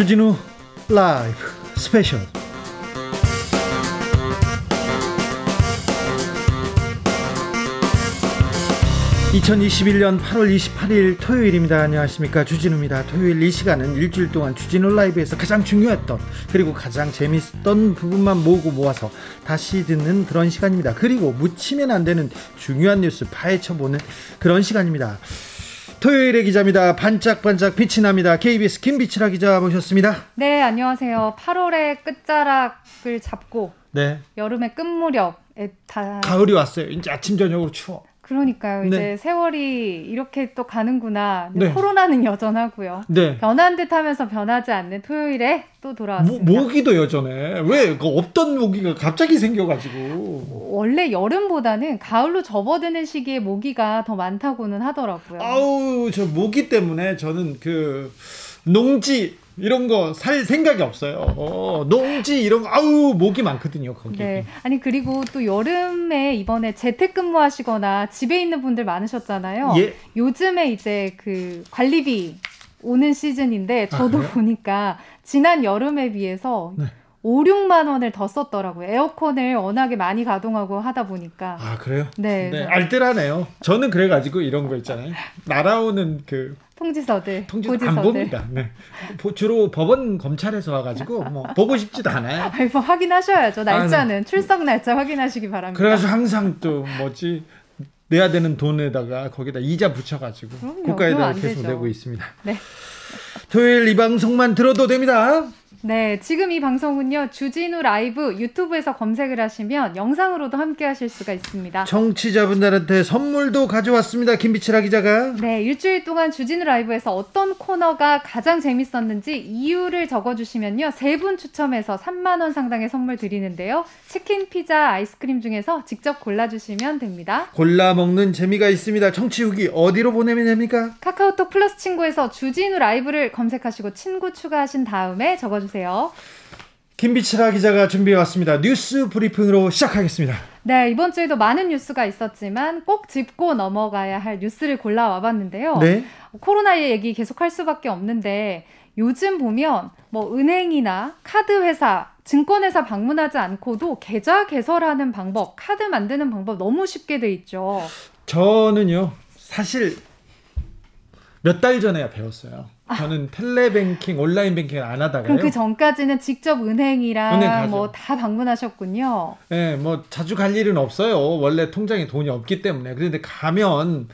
주진우 라이브 스페셜 2021년 8월 28일 토요일입니다. 안녕하십니까. 주진우입니다. 토요일 이 시간은 일주일 동안 주진우 라이브에서 가장 중요했던 그리고 가장 재밌었던 부분만 모으고 모아서 다시 듣는 그런 시간입니다. 그리고 묻히면 안 되는 중요한 뉴스 파헤쳐보는 그런 시간입니다. 토요일의 기자입니다. 반짝반짝 빛이 납니다. KBS 김비치라 기자 모셨습니다. 네, 안녕하세요. 8월의 끝자락을 잡고 네. 여름의 끝무렵에 다 가을이 왔어요. 이제 아침 저녁으로 추워. 그러니까요. 이제 네. 세월이 이렇게 또 가는구나. 네. 코로나는 여전하고요. 네. 변한 듯 하면서 변하지 않는 토요일에 또 돌아왔습니다. 모, 모기도 여전해. 왜? 그 없던 모기가 갑자기 생겨가지고. 원래 여름보다는 가을로 접어드는 시기에 모기가 더 많다고는 하더라고요. 아우, 저 모기 때문에 저는 그 농지, 이런 거 살 생각이 없어요. 어, 농지 이런 거 아우 목이 많거든요 거기. 네. 아니 그리고 또 여름에 이번에 재택근무하시거나 집에 있는 분들 많으셨잖아요. 예. 요즘에 이제 그 관리비 오는 시즌인데 아, 저도 아, 보니까 지난 여름에 비해서 네. 5, 6만 원을 더 썼더라고요. 에어컨을 워낙에 많이 가동하고 하다 보니까. 아, 그래요? 네. 네. 알뜰하네요. 저는 그래가지고 이런 거 있잖아요. 날아오는 그 통지서들, 통지서 고지서들. 안 봅니다. 네. 주로 법원 검찰에서 와가지고 뭐 보고 싶지도 않아요. 아니, 뭐 확인하셔야죠. 날짜는 아, 네. 출석 날짜 확인하시기 바랍니다. 그래서 항상 또 뭐지 내야 되는 돈에다가 거기다 이자 붙여가지고 국가에다 계속 되죠. 내고 있습니다. 네. 토요일 이 방송만 들어도 됩니다. 네, 지금 이 방송은요, 주진우 라이브 유튜브에서 검색을 하시면 영상으로도 함께 하실 수가 있습니다. 청취자분들한테 선물도 가져왔습니다. 김비치라 기자가. 네, 일주일 동안 주진우 라이브에서 어떤 코너가 가장 재밌었는지 이유를 적어 주시면요, 세 분 추첨해서 3만 원 상당의 선물 드리는데요. 치킨, 피자, 아이스크림 중에서 직접 골라 주시면 됩니다. 골라 먹는 재미가 있습니다. 청취 후기 어디로 보내면 됩니까? 카카오톡 플러스 친구에서 주진우 라이브를 검색하시고 친구 추가하신 다음에 적어 주세요. 주세요. 김빛이라 기자가 준비해 왔습니다. 뉴스 브리핑으로 시작하겠습니다. 네, 이번 주에도 많은 뉴스가 있었지만 꼭 짚고 넘어가야 할 뉴스를 골라와 봤는데요. 네. 코로나 얘기 계속 할 수밖에 없는데 요즘 보면 뭐 은행이나 카드 회사, 증권회사 방문하지 않고도 계좌 개설하는 방법, 카드 만드는 방법 너무 쉽게 돼 있죠. 저는요, 사실 몇 달 전에야 배웠어요. 저는 텔레뱅킹, 온라인 뱅킹을 안 하다가요. 그럼 그 전까지는 직접 은행이랑 뭐다 방문하셨군요. 네, 뭐 자주 갈 일은 없어요. 원래 통장에 돈이 없기 때문에. 그런데 가면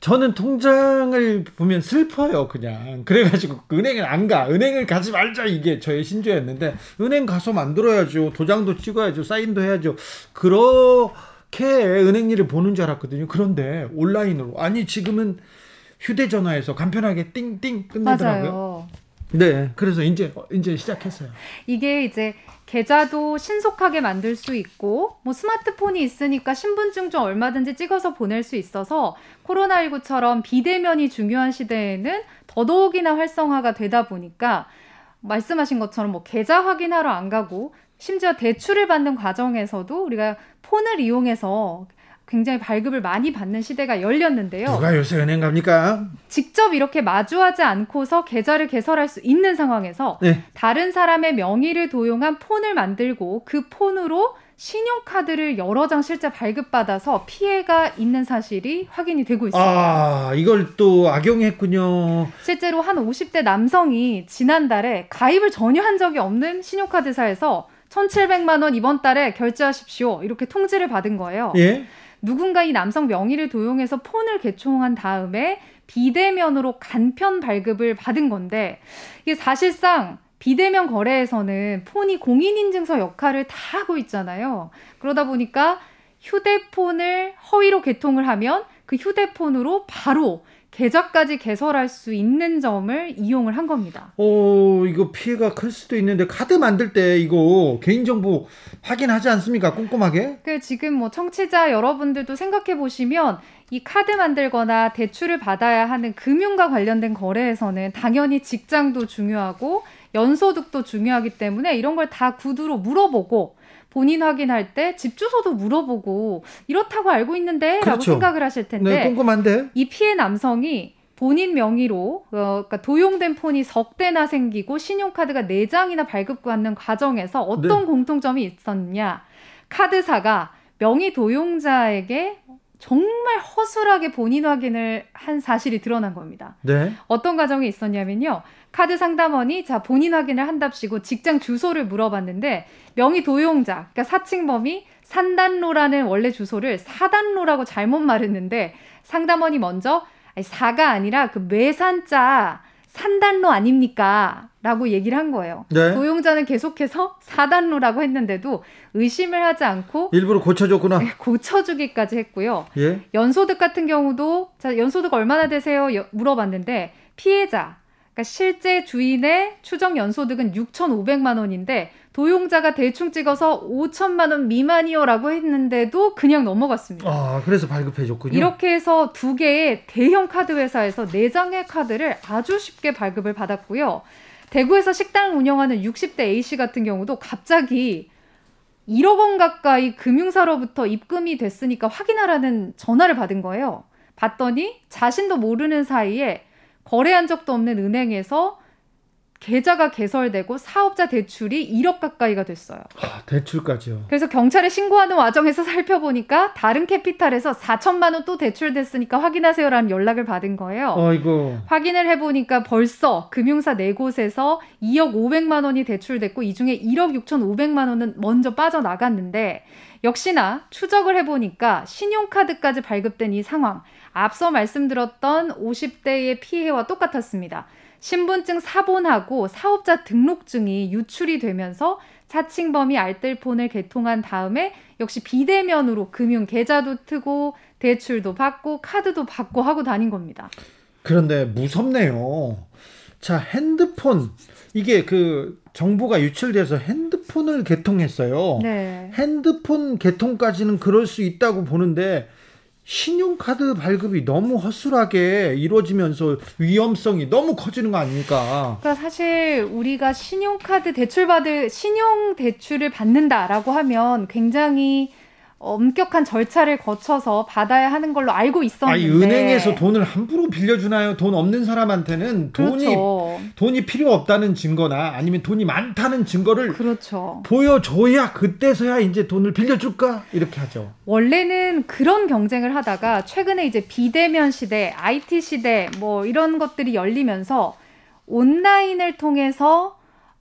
저는 통장을 보면 슬퍼요, 그냥. 그래가지고 은행을 안 가. 은행을 가지 말자 이게 저의 신조였는데 은행 가서 만들어야죠. 도장도 찍어야죠. 사인도 해야죠. 그렇게 은행 일을 보는 줄 알았거든요. 그런데 온라인으로 아니 지금은 휴대전화에서 간편하게 띵띵 끝내더라고요. 맞아요. 네, 그래서 이제 이제 시작했어요. 이게 이제 계좌도 신속하게 만들 수 있고 뭐 스마트폰이 있으니까 신분증 좀 얼마든지 찍어서 보낼 수 있어서 코로나19처럼 비대면이 중요한 시대에는 더더욱이나 활성화가 되다 보니까 말씀하신 것처럼 뭐 계좌 확인하러 안 가고 심지어 대출을 받는 과정에서도 우리가 폰을 이용해서 굉장히 발급을 많이 받는 시대가 열렸는데요. 누가 요새 은행 갑니까? 직접 이렇게 마주하지 않고서 계좌를 개설할 수 있는 상황에서 네. 다른 사람의 명의를 도용한 폰을 만들고 그 폰으로 신용카드를 여러 장 실제 발급받아서 피해가 있는 사실이 확인이 되고 있습니다. 아, 이걸 또 악용했군요. 실제로 한 50대 남성이 지난달에 가입을 전혀 한 적이 없는 신용카드사에서 1,700만 원 이번 달에 결제하십시오. 이렇게 통지를 받은 거예요. 예? 누군가 이 남성 명의를 도용해서 폰을 개총한 다음에 비대면으로 간편 발급을 받은 건데 이게 사실상 비대면 거래에서는 폰이 공인인증서 역할을 다 하고 있잖아요. 그러다 보니까 휴대폰을 허위로 개통을 하면 그 휴대폰으로 바로 계좌까지 개설할 수 있는 점을 이용을 한 겁니다. 어, 이거 피해가 클 수도 있는데 카드 만들 때 이거 개인정보 확인하지 않습니까? 꼼꼼하게? 그 지금 뭐 청취자 여러분들도 생각해 보시면 이 카드 만들거나 대출을 받아야 하는 금융과 관련된 거래에서는 당연히 직장도 중요하고 연소득도 중요하기 때문에 이런 걸 다 구두로 물어보고 본인 확인할 때 집 주소도 물어보고 이렇다고 알고 있는데라고 그렇죠. 생각을 하실 텐데 네, 꼼꼼한데 이 피해 남성이 본인 명의로 어, 그러니까 도용된 폰이 석 대나 생기고 신용카드가 네 장이나 발급받는 과정에서 어떤 네. 공통점이 있었냐? 카드사가 명의 도용자에게 정말 허술하게 본인 확인을 한 사실이 드러난 겁니다. 네. 어떤 과정이 있었냐면요. 카드 상담원이 자 본인 확인을 한답시고 직장 주소를 물어봤는데 명의 도용자, 그러니까 사칭범이 산단로라는 원래 주소를 사단로라고 잘못 말했는데 상담원이 먼저 아니, 사가 아니라 그 매산자 산단로 아닙니까? 라고 얘기를 한 거예요. 네. 도용자는 계속해서 사단로라고 했는데도 의심을 하지 않고 일부러 고쳐줬구나. 네, 고쳐주기까지 했고요. 예? 연소득 같은 경우도 자 연소득 얼마나 되세요? 물어봤는데 피해자 그러니까 실제 주인의 추정 연소득은 6,500만 원인데 도용자가 대충 찍어서 5천만 원 미만이요라고 했는데도 그냥 넘어갔습니다. 아, 그래서 발급해 줬군요. 이렇게 해서 두 개의 대형 카드 회사에서 네 장의 카드를 아주 쉽게 발급을 받았고요. 대구에서 식당을 운영하는 60대 A씨 같은 경우도 갑자기 1억 원 가까이 금융사로부터 입금이 됐으니까 확인하라는 전화를 받은 거예요. 봤더니 자신도 모르는 사이에 거래한 적도 없는 은행에서 계좌가 개설되고 사업자 대출이 1억 가까이가 됐어요. 아, 대출까지요. 그래서 경찰에 신고하는 와정에서 살펴보니까 다른 캐피탈에서 4천만 원 또 대출됐으니까 확인하세요라는 연락을 받은 거예요. 아이고. 확인을 해보니까 벌써 금융사 네 곳에서 2억 500만 원이 대출됐고 이 중에 1억 6천5백만 원은 먼저 빠져나갔는데 역시나 추적을 해보니까 신용카드까지 발급된 이 상황 앞서 말씀드렸던 50대의 피해와 똑같았습니다. 신분증 사본하고 사업자 등록증이 유출이 되면서 사칭범이 알뜰폰을 개통한 다음에 역시 비대면으로 금융 계좌도 트고 대출도 받고 카드도 받고 하고 다닌 겁니다. 그런데 무섭네요. 자, 핸드폰 이게 그 정보가 유출돼서 핸드폰을 개통했어요. 네. 핸드폰 개통까지는 그럴 수 있다고 보는데 신용카드 발급이 너무 허술하게 이루어지면서 위험성이 너무 커지는 거 아닙니까? 그러니까 사실 우리가 신용카드 대출 받을 신용 대출을 받는다라고 하면 굉장히 엄격한 절차를 거쳐서 받아야 하는 걸로 알고 있었는데. 아니, 은행에서 돈을 함부로 빌려주나요? 돈 없는 사람한테는 돈이 그렇죠. 돈이 필요 없다는 증거나 아니면 돈이 많다는 증거를 그렇죠. 보여줘야 그때서야 이제 돈을 빌려줄까 이렇게 하죠. 원래는 그런 경쟁을 하다가 최근에 이제 비대면 시대, IT 시대 뭐 이런 것들이 열리면서 온라인을 통해서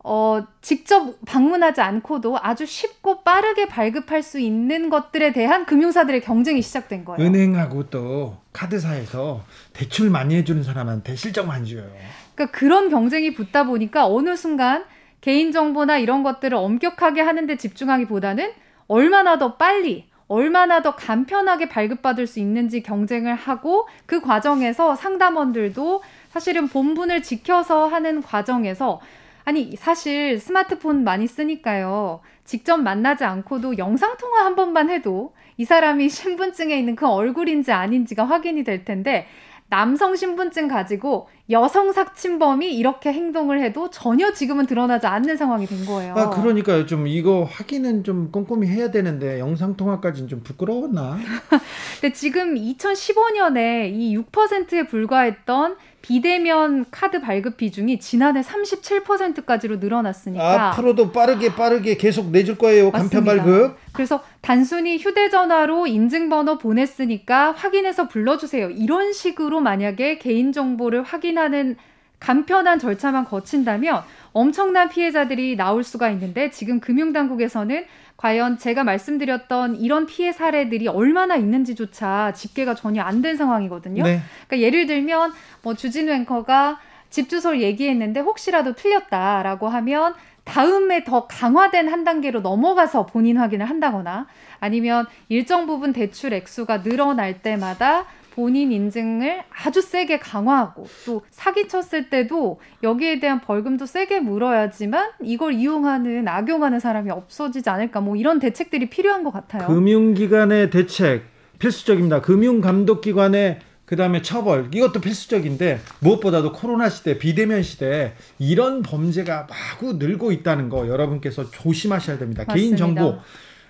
어, 직접 방문하지 않고도 아주 쉽고 빠르게 발급할 수 있는 것들에 대한 금융사들의 경쟁이 시작된 거예요. 은행하고 또 카드사에서 대출 많이 해주는 사람한테 실적만 줘요. 그러니까 그런 경쟁이 붙다 보니까 어느 순간 개인정보나 이런 것들을 엄격하게 하는데 집중하기보다는 얼마나 더 빨리, 얼마나 더 간편하게 발급받을 수 있는지 경쟁을 하고 그 과정에서 상담원들도 사실은 본분을 지켜서 하는 과정에서 아니, 사실 스마트폰 많이 쓰니까요. 직접 만나지 않고도 영상통화 한 번만 해도 이 사람이 신분증에 있는 그 얼굴인지 아닌지가 확인이 될 텐데, 남성 신분증 가지고 여성 삭침범이 이렇게 행동을 해도 전혀 지금은 드러나지 않는 상황이 된 거예요. 아, 그러니까요. 좀 이거 확인은 좀 꼼꼼히 해야 되는데 영상 통화까지는 좀 부끄러웠나? 근데 지금 2015년에 이 6%에 불과했던 비대면 카드 발급 비중이 지난해 37%까지로 늘어났으니까 앞으로도 빠르게 빠르게 계속 내줄 거예요. 간편 발급. 그래서 단순히 휴대전화로 인증번호 보냈으니까 확인해서 불러주세요. 이런 식으로 만약에 개인정보를 확인 하는 간편한 절차만 거친다면 엄청난 피해자들이 나올 수가 있는데 지금 금융당국에서는 과연 제가 말씀드렸던 이런 피해 사례들이 얼마나 있는지조차 집계가 전혀 안 된 상황이거든요. 네. 그러니까 예를 들면 뭐 주진 앵커가 집 주소를 얘기했는데 혹시라도 틀렸다라고 하면 다음에 더 강화된 한 단계로 넘어가서 본인 확인을 한다거나 아니면 일정 부분 대출 액수가 늘어날 때마다 본인 인증을 아주 세게 강화하고 또 사기쳤을 때도 여기에 대한 벌금도 세게 물어야지만 이걸 이용하는 악용하는 사람이 없어지지 않을까 뭐 이런 대책들이 필요한 것 같아요. 금융기관의 대책 필수적입니다. 금융감독기관의 그다음에 처벌 이것도 필수적인데 무엇보다도 코로나 시대 비대면 시대 이런 범죄가 마구 늘고 있다는 거 여러분께서 조심하셔야 됩니다. 개인 정보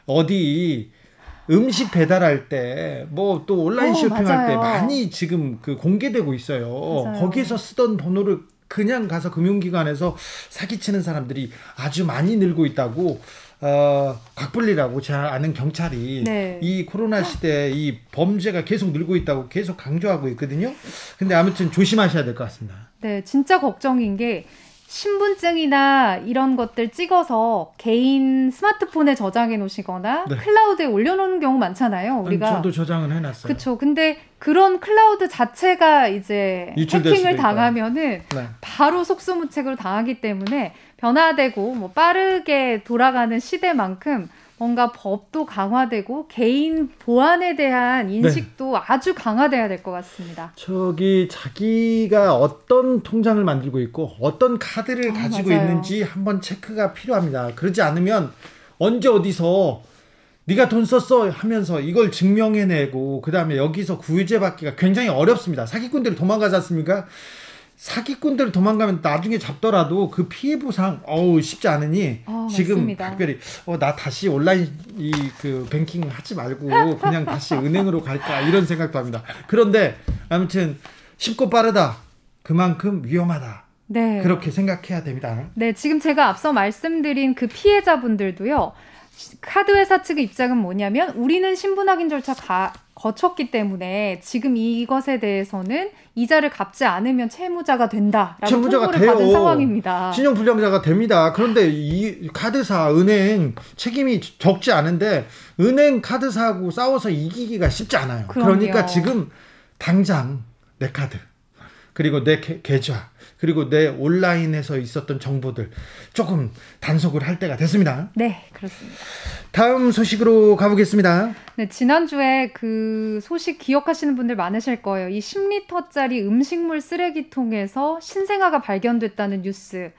어디 음식 배달할 때 뭐 또 온라인 어, 쇼핑할 맞아요. 때 많이 지금 그 공개되고 있어요. 맞아요. 거기서 쓰던 번호를 그냥 가서 금융기관에서 사기치는 사람들이 아주 많이 늘고 있다고 어, 각불리라고 잘 아는 경찰이 네. 이 코로나 시대에 이 범죄가 계속 늘고 있다고 계속 강조하고 있거든요. 근데 아무튼 조심하셔야 될 것 같습니다. 네, 진짜 걱정인 게 신분증이나 이런 것들 찍어서 개인 스마트폰에 저장해 놓으시거나 네. 클라우드에 올려놓는 경우 많잖아요. 우리가 저도 저장은 해놨어요. 그렇죠. 근데 그런 클라우드 자체가 이제 해킹을 당하면은 네. 바로 속수무책으로 당하기 때문에 변화되고 뭐 빠르게 돌아가는 시대만큼 뭔가 법도 강화되고 개인 보안에 대한 네. 인식도 네. 아주 강화돼야 될 것 같습니다. 저기 자기가 어떤 통장을 만들고 있고 어떤 카드를 아, 가지고 맞아요. 있는지 한번 체크가 필요합니다. 그러지 않으면 언제 어디서 네가 돈 썼어 하면서 이걸 증명해내고 그 다음에 여기서 구제 받기가 굉장히 어렵습니다. 사기꾼들이 도망가지 않습니까? 사기꾼들 도망가면 나중에 잡더라도 그 피해 보상 어우 쉽지 않으니 어, 지금 맞습니다. 특별히 어, 나 다시 온라인 이 그 뱅킹 하지 말고 그냥 다시 은행으로 갈까 이런 생각도 합니다. 그런데 아무튼 쉽고 빠르다 그만큼 위험하다. 네. 그렇게 생각해야 됩니다. 네, 지금 제가 앞서 말씀드린 그 피해자분들도요. 카드 회사 측의 입장은 뭐냐면 우리는 신분 확인 절차 가, 거쳤기 때문에 지금 이것에 대해서는 이자를 갚지 않으면 채무자가 된다라고 채무자가 통보를 돼요. 받은 상황입니다. 신용 불량자가 됩니다. 그런데 이 카드사 은행 책임이 적지 않은데 은행 카드사하고 싸워서 이기기가 쉽지 않아요. 그럼요. 그러니까 지금 당장 내 카드 그리고 내 계좌 그리고 내 온라인에서 있었던 정보들 조금 단속을 할 때가 됐습니다. 네, 그렇습니다. 다음 소식으로 가보겠습니다. 네, 지난주에 그 소식 기억하시는 분들 많으실 거예요. 이 10리터짜리 음식물 쓰레기통에서 신생아가 발견됐다는 뉴스.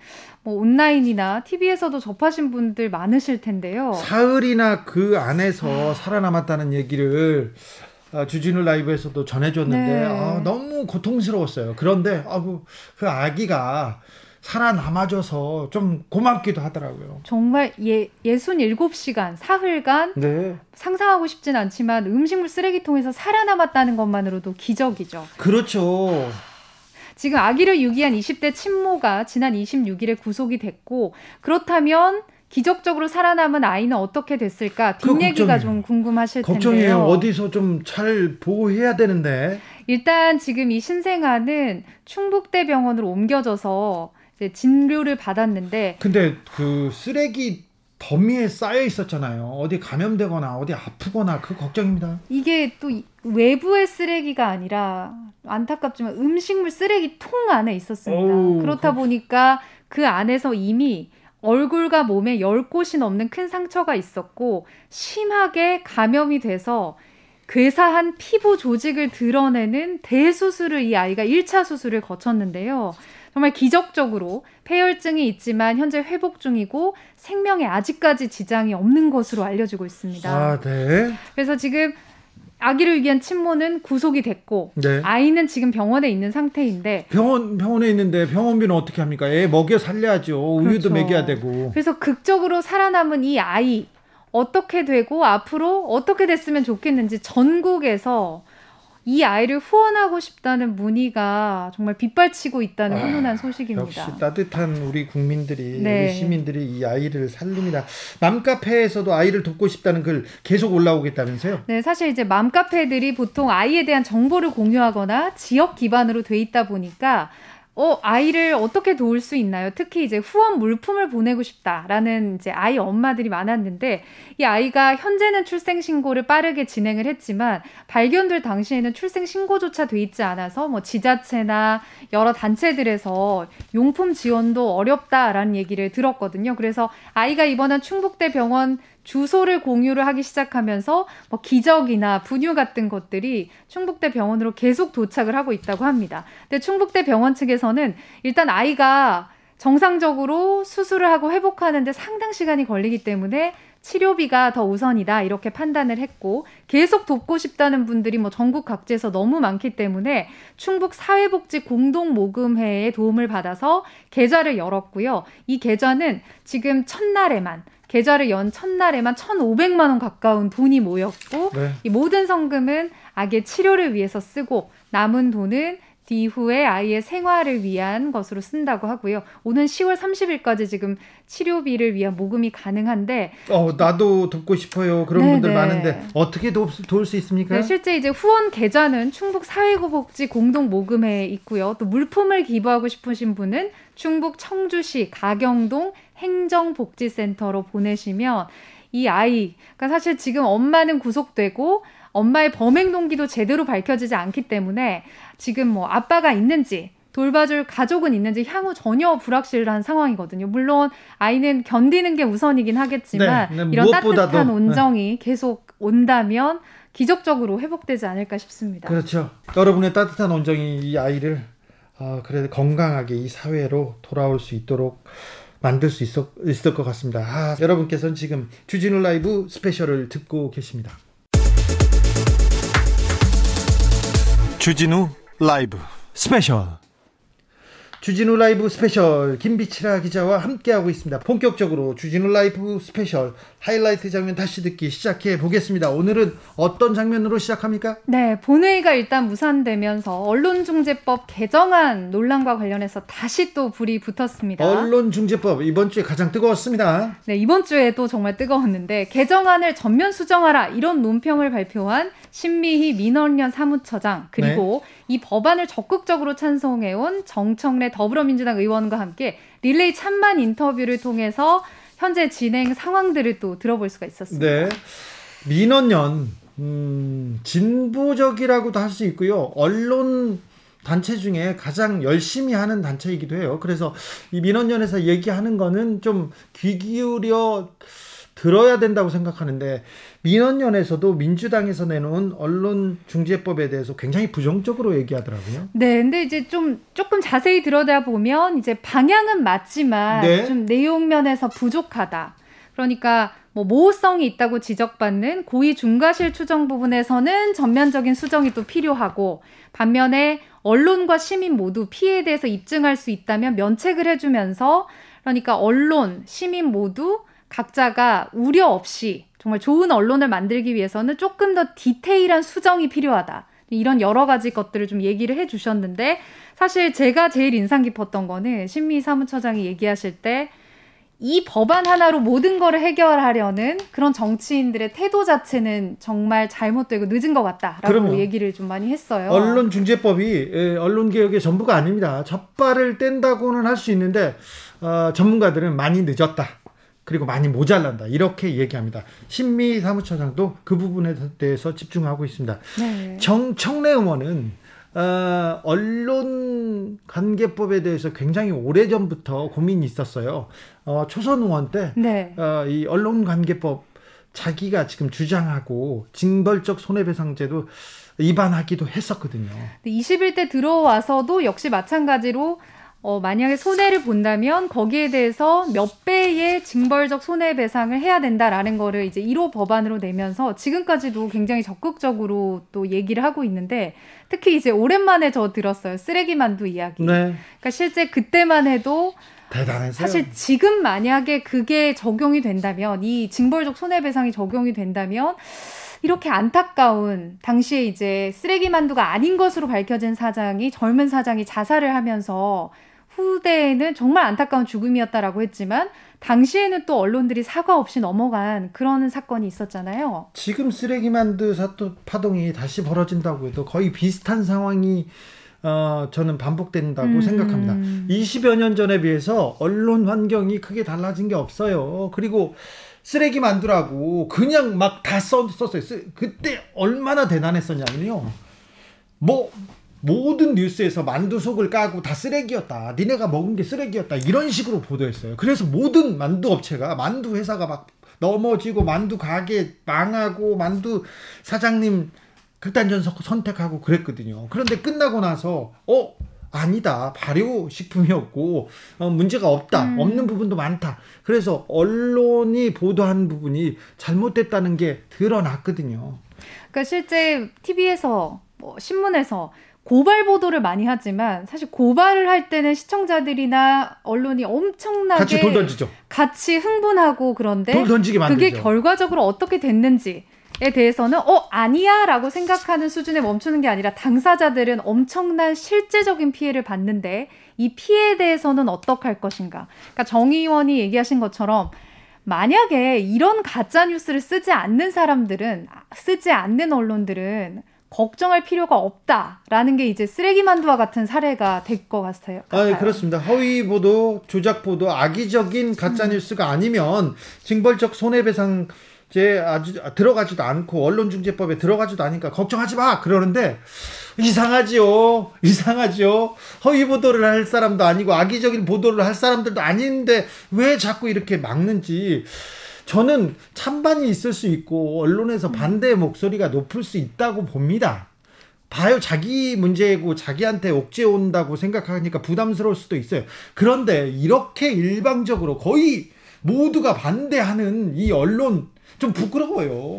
뭐 온라인이나 TV에서도 접하신 분들 많으실 텐데요. 사흘이나 그 안에서 살아남았다는 얘기를 아, 주진우 라이브에서도 전해줬는데 네. 아, 너무 고통스러웠어요. 그런데 아, 그 아기가 살아남아줘서 좀 고맙기도 하더라고요. 정말 예, 67시간, 사흘간 네. 상상하고 싶진 않지만 음식물 쓰레기통에서 살아남았다는 것만으로도 기적이죠. 그렇죠. 지금 아기를 유기한 20대 친모가 지난 26일에 구속이 됐고 그렇다면 기적적으로 살아남은 아이는 어떻게 됐을까 뒷 얘기가 좀 궁금하실 텐데요. 걱정이에요. 어디서 좀 잘 보호해야 되는데. 일단 지금 이 신생아는 충북대 병원으로 옮겨져서 이제 진료를 받았는데. 근데 그 쓰레기 더미에 쌓여 있었잖아요. 어디 감염되거나 어디 아프거나 그 걱정입니다. 이게 또 외부의 쓰레기가 아니라 안타깝지만 음식물 쓰레기 통 안에 있었습니다. 오, 그렇다 그... 보니까 그 안에서 이미 얼굴과 몸에 10곳이 넘는 큰 상처가 있었고 심하게 감염이 돼서 괴사한 피부 조직을 드러내는 대수술을 이 아이가 1차 수술을 거쳤는데요. 정말 기적적으로 폐혈증이 있지만 현재 회복 중이고 생명에 아직까지 지장이 없는 것으로 알려지고 있습니다. 아, 네. 그래서 지금 아기를 위한 친모는 구속이 됐고 네. 아이는 지금 병원에 있는 상태인데 병원 병원에 있는데 병원비는 어떻게 합니까? 애 먹여 살려야죠. 우유도 그렇죠. 먹여야 되고. 그래서 극적으로 살아남은 이 아이 어떻게 되고 앞으로 어떻게 됐으면 좋겠는지 전국에서 이 아이를 후원하고 싶다는 문의가 정말 빗발치고 있다는 아, 훈훈한 소식입니다. 역시 따뜻한 우리 국민들이 네. 우리 시민들이 이 아이를 살립니다. 맘카페에서도 아이를 돕고 싶다는 글 계속 올라오겠다면서요? 네, 사실 이제 맘카페들이 보통 아이에 대한 정보를 공유하거나 지역 기반으로 돼 있다 보니까 어, 아이를 어떻게 도울 수 있나요? 특히 이제 후원 물품을 보내고 싶다라는 이제 아이 엄마들이 많았는데 이 아이가 현재는 출생 신고를 빠르게 진행을 했지만 발견될 당시에는 출생 신고조차 돼 있지 않아서 뭐 지자체나 여러 단체들에서 용품 지원도 어렵다라는 얘기를 들었거든요. 그래서 아이가 입원한 충북대 병원 주소를 공유를 하기 시작하면서 뭐 기적이나 분유 같은 것들이 충북대 병원으로 계속 도착을 하고 있다고 합니다. 근데 충북대 병원 측에서는 일단 아이가 정상적으로 수술을 하고 회복하는데 상당 시간이 걸리기 때문에 치료비가 더 우선이다 이렇게 판단을 했고 계속 돕고 싶다는 분들이 뭐 전국 각지에서 너무 많기 때문에 충북 사회복지 공동 모금회의 도움을 받아서 계좌를 열었고요. 이 계좌는 지금 첫날에만 계좌를 연 첫날에만 1,500만 원 가까운 돈이 모였고 네. 이 모든 성금은 아기의 치료를 위해서 쓰고 남은 돈은 뒤후에 아이의 생활을 위한 것으로 쓴다고 하고요. 오는 10월 30일까지 지금 치료비를 위한 모금이 가능한데 어 나도 돕고 싶어요. 그런 네네. 분들 많은데 어떻게 도, 도울 수 있습니까? 네, 실제 이제 후원 계좌는 충북 사회복지 공동 모금회에 있고요. 또 물품을 기부하고 싶으신 분은 충북 청주시 가경동 행정복지센터로 보내시면 이 아이, 그러니까 사실 지금 엄마는 구속되고 엄마의 범행 동기도 제대로 밝혀지지 않기 때문에 지금 뭐 아빠가 있는지 돌봐줄 가족은 있는지 향후 전혀 불확실한 상황이거든요. 물론 아이는 견디는 게 우선이긴 하겠지만 네, 네, 이런 따뜻한 네. 온정이 네. 계속 온다면 기적적으로 회복되지 않을까 싶습니다. 그렇죠. 여러분의 따뜻한 온정이 이 아이를 어, 그래도 건강하게 이 사회로 돌아올 수 있도록 만들 수 있었, 있을 것 같습니다. 아, 여러분께서는 지금 주진우 라이브 스페셜을 듣고 계십니다. 주진우 라이브 스페셜 주진우 라이브 스페셜 김빛이라 기자와 함께하고 있습니다. 본격적으로 주진우 라이브 스페셜 하이라이트 장면 다시 듣기 시작해 보겠습니다. 오늘은 어떤 장면으로 시작합니까? 네, 본회의가 일단 무산되면서 언론중재법 개정안 논란과 관련해서 다시 또 불이 붙었습니다. 언론중재법 이번 주에 가장 뜨거웠습니다. 네, 이번 주에도 정말 뜨거웠는데 개정안을 전면 수정하라 이런 논평을 발표한 신미희 민언련 사무처장 그리고 네. 이 법안을 적극적으로 찬성해온 정청래 더불어민주당 의원과 함께 릴레이 찬반 인터뷰를 통해서 현재 진행 상황들을 또 들어볼 수가 있었습니다. 네. 민원연 음, 진보적이라고도 할 수 있고요. 언론 단체 중에 가장 열심히 하는 단체이기도 해요. 그래서 이 민원연에서 얘기하는 거는 좀 귀 기울여 들어야 된다고 생각하는데 민원연에서도 민주당에서 내놓은 언론중재법에 대해서 굉장히 부정적으로 얘기하더라고요. 네, 근데 이제 좀 조금 자세히 들여다 보면 이제 방향은 맞지만 네. 좀 내용 면에서 부족하다. 그러니까 뭐 모호성이 있다고 지적받는 고의 중과실 추정 부분에서는 전면적인 수정이 또 필요하고 반면에 언론과 시민 모두 피해에 대해서 입증할 수 있다면 면책을 해주면서 그러니까 언론, 시민 모두 각자가 우려 없이 정말 좋은 언론을 만들기 위해서는 조금 더 디테일한 수정이 필요하다. 이런 여러 가지 것들을 좀 얘기를 해 주셨는데 사실 제가 제일 인상 깊었던 거는 신미 사무처장이 얘기하실 때 이 법안 하나로 모든 거를 해결하려는 그런 정치인들의 태도 자체는 정말 잘못되고 늦은 것 같다라고 그럼요. 얘기를 좀 많이 했어요. 언론 중재법이 예, 언론 개혁의 전부가 아닙니다. 젖발을 뗀다고는 할 수 있는데 어, 전문가들은 많이 늦었다. 그리고 많이 모자란다 이렇게 얘기합니다. 신미 사무처장도 그 부분에 대해서 집중하고 있습니다. 네. 정청래 의원은 어, 언론 관계법에 대해서 굉장히 오래 전부터 고민이 있었어요. 어, 초선 의원 때이 네. 어, 언론 관계법 자기가 지금 주장하고 징벌적 손해배상제도 위반하기도 했었거든요. 21대 들어와서도 역시 마찬가지로 어, 만약에 손해를 본다면 거기에 대해서 몇 배의 징벌적 손해배상을 해야 된다라는 거를 이제 1호 법안으로 내면서 지금까지도 굉장히 적극적으로 또 얘기를 하고 있는데 특히 이제 오랜만에 저 들었어요. 쓰레기 만두 이야기. 네. 그러니까 실제 그때만 해도 대단했어요. 사실 지금 만약에 그게 적용이 된다면 이 징벌적 손해배상이 적용이 된다면 이렇게 안타까운 당시에 이제 쓰레기 만두가 아닌 것으로 밝혀진 사장이 젊은 사장이 자살을 하면서 후대에는 정말 안타까운 죽음이었다라고 했지만 당시에는 또 언론들이 사과 없이 넘어간 그런 사건이 있었잖아요. 지금 쓰레기만두 사또 파동이 다시 벌어진다고 해도 거의 비슷한 상황이 어, 저는 반복된다고 음. 생각합니다. 20여 년 전에 비해서 언론 환경이 크게 달라진 게 없어요. 그리고 쓰레기 만두라고 그냥 막 다 썼어요. 그때 얼마나 대단했었냐면요. 뭐 모든 뉴스에서 만두 속을 까고 다 쓰레기였다. 니네가 먹은 게 쓰레기였다. 이런 식으로 보도했어요. 그래서 모든 만두 업체가 만두 회사가 막 넘어지고 만두 가게 망하고 만두 사장님 극단전 선택하고 그랬거든요. 그런데 끝나고 나서 어 아니다 발효 식품이었고 어, 문제가 없다 음. 없는 부분도 많다 그래서 언론이 보도한 부분이 잘못됐다는 게 드러났거든요. 그러니까 실제 TV에서 뭐 신문에서 고발 보도를 많이 하지만 사실 고발을 할 때는 시청자들이나 언론이 엄청나게 같이 돌 던지죠. 같이 흥분하고 그런데 돌 던지게 만들죠. 그게 결과적으로 어떻게 됐는지 에 대해서는 어 아니야라고 생각하는 수준에 멈추는 게 아니라 당사자들은 엄청난 실제적인 피해를 받는데 이 피해에 대해서는 어떻게 할 것인가. 그러니까 정 의원이 얘기하신 것처럼 만약에 이런 가짜 뉴스를 쓰지 않는 사람들은 쓰지 않는 언론들은 걱정할 필요가 없다라는 게 이제 쓰레기 만두와 같은 사례가 될 것 같아요. 아, 그렇습니다. 허위 보도, 조작 보도, 악의적인 가짜 뉴스가 아니면 징벌적 손해배상 제 아주 들어가지도 않고 언론중재법에 들어가지도 않으니까 걱정하지 마 그러는데 이상하지요 이상하지요 허위 보도를 할 사람도 아니고 악의적인 보도를 할 사람들도 아닌데 왜 자꾸 이렇게 막는지 저는 찬반이 있을 수 있고 언론에서 반대의 목소리가 높을 수 있다고 봅니다. 봐요. 자기 문제고 자기한테 옥죄 온다고 생각하니까 부담스러울 수도 있어요. 그런데 이렇게 일방적으로 거의 모두가 반대하는 이 언론 좀 부끄러워요.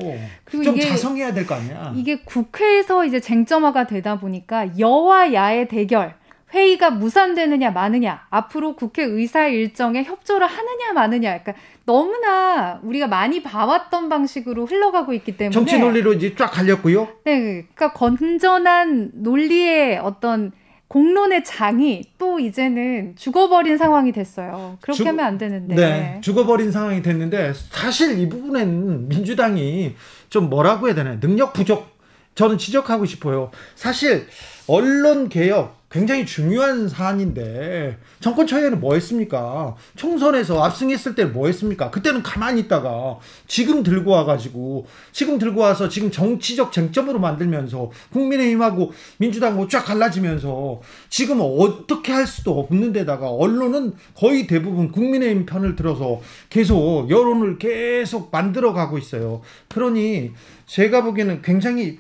좀 자성해야 될 거 아니야. 이게 국회에서 이제 쟁점화가 되다 보니까 여와 야의 대결. 회의가 무산되느냐 마느냐 앞으로 국회 의사 일정에 협조를 하느냐 마느냐 약간 너무나 우리가 많이 봐왔던 방식으로 흘러가고 있기 때문에 정치 논리로 이제 쫙 갈렸고요. 네, 그러니까 건전한 논리의 어떤 공론의 장이 또 이제는 죽어버린 상황이 됐어요. 그렇게 죽, 하면 안 되는데. 네, 죽어버린 상황이 됐는데 사실 이 부분에는 민주당이 좀 뭐라고 해야 되나요? 능력 부족. 저는 지적하고 싶어요. 사실 언론 개혁 굉장히 중요한 사안인데 정권 초에는 뭐 했습니까? 총선에서 압승했을 때는 뭐 했습니까? 그때는 가만히 있다가 지금 들고 와가지고 지금 들고 와서 지금 정치적 쟁점으로 만들면서 국민의힘하고 민주당하고 쫙 갈라지면서 지금 어떻게 할 수도 없는 데다가 언론은 거의 대부분 국민의힘 편을 들어서 계속 여론을 계속 만들어 가고 있어요. 그러니 제가 보기에는 굉장히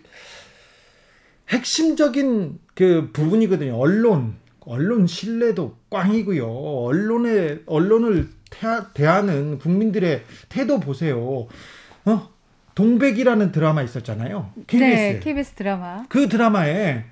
핵심적인 그 부분이거든요. 언론, 언론 신뢰도 꽝이고요. 언론의 언론을 대하는 국민들의 태도 보세요. 어? 동백이라는 드라마 있었잖아요. KBS. 네, KBS 드라마. 그 드라마에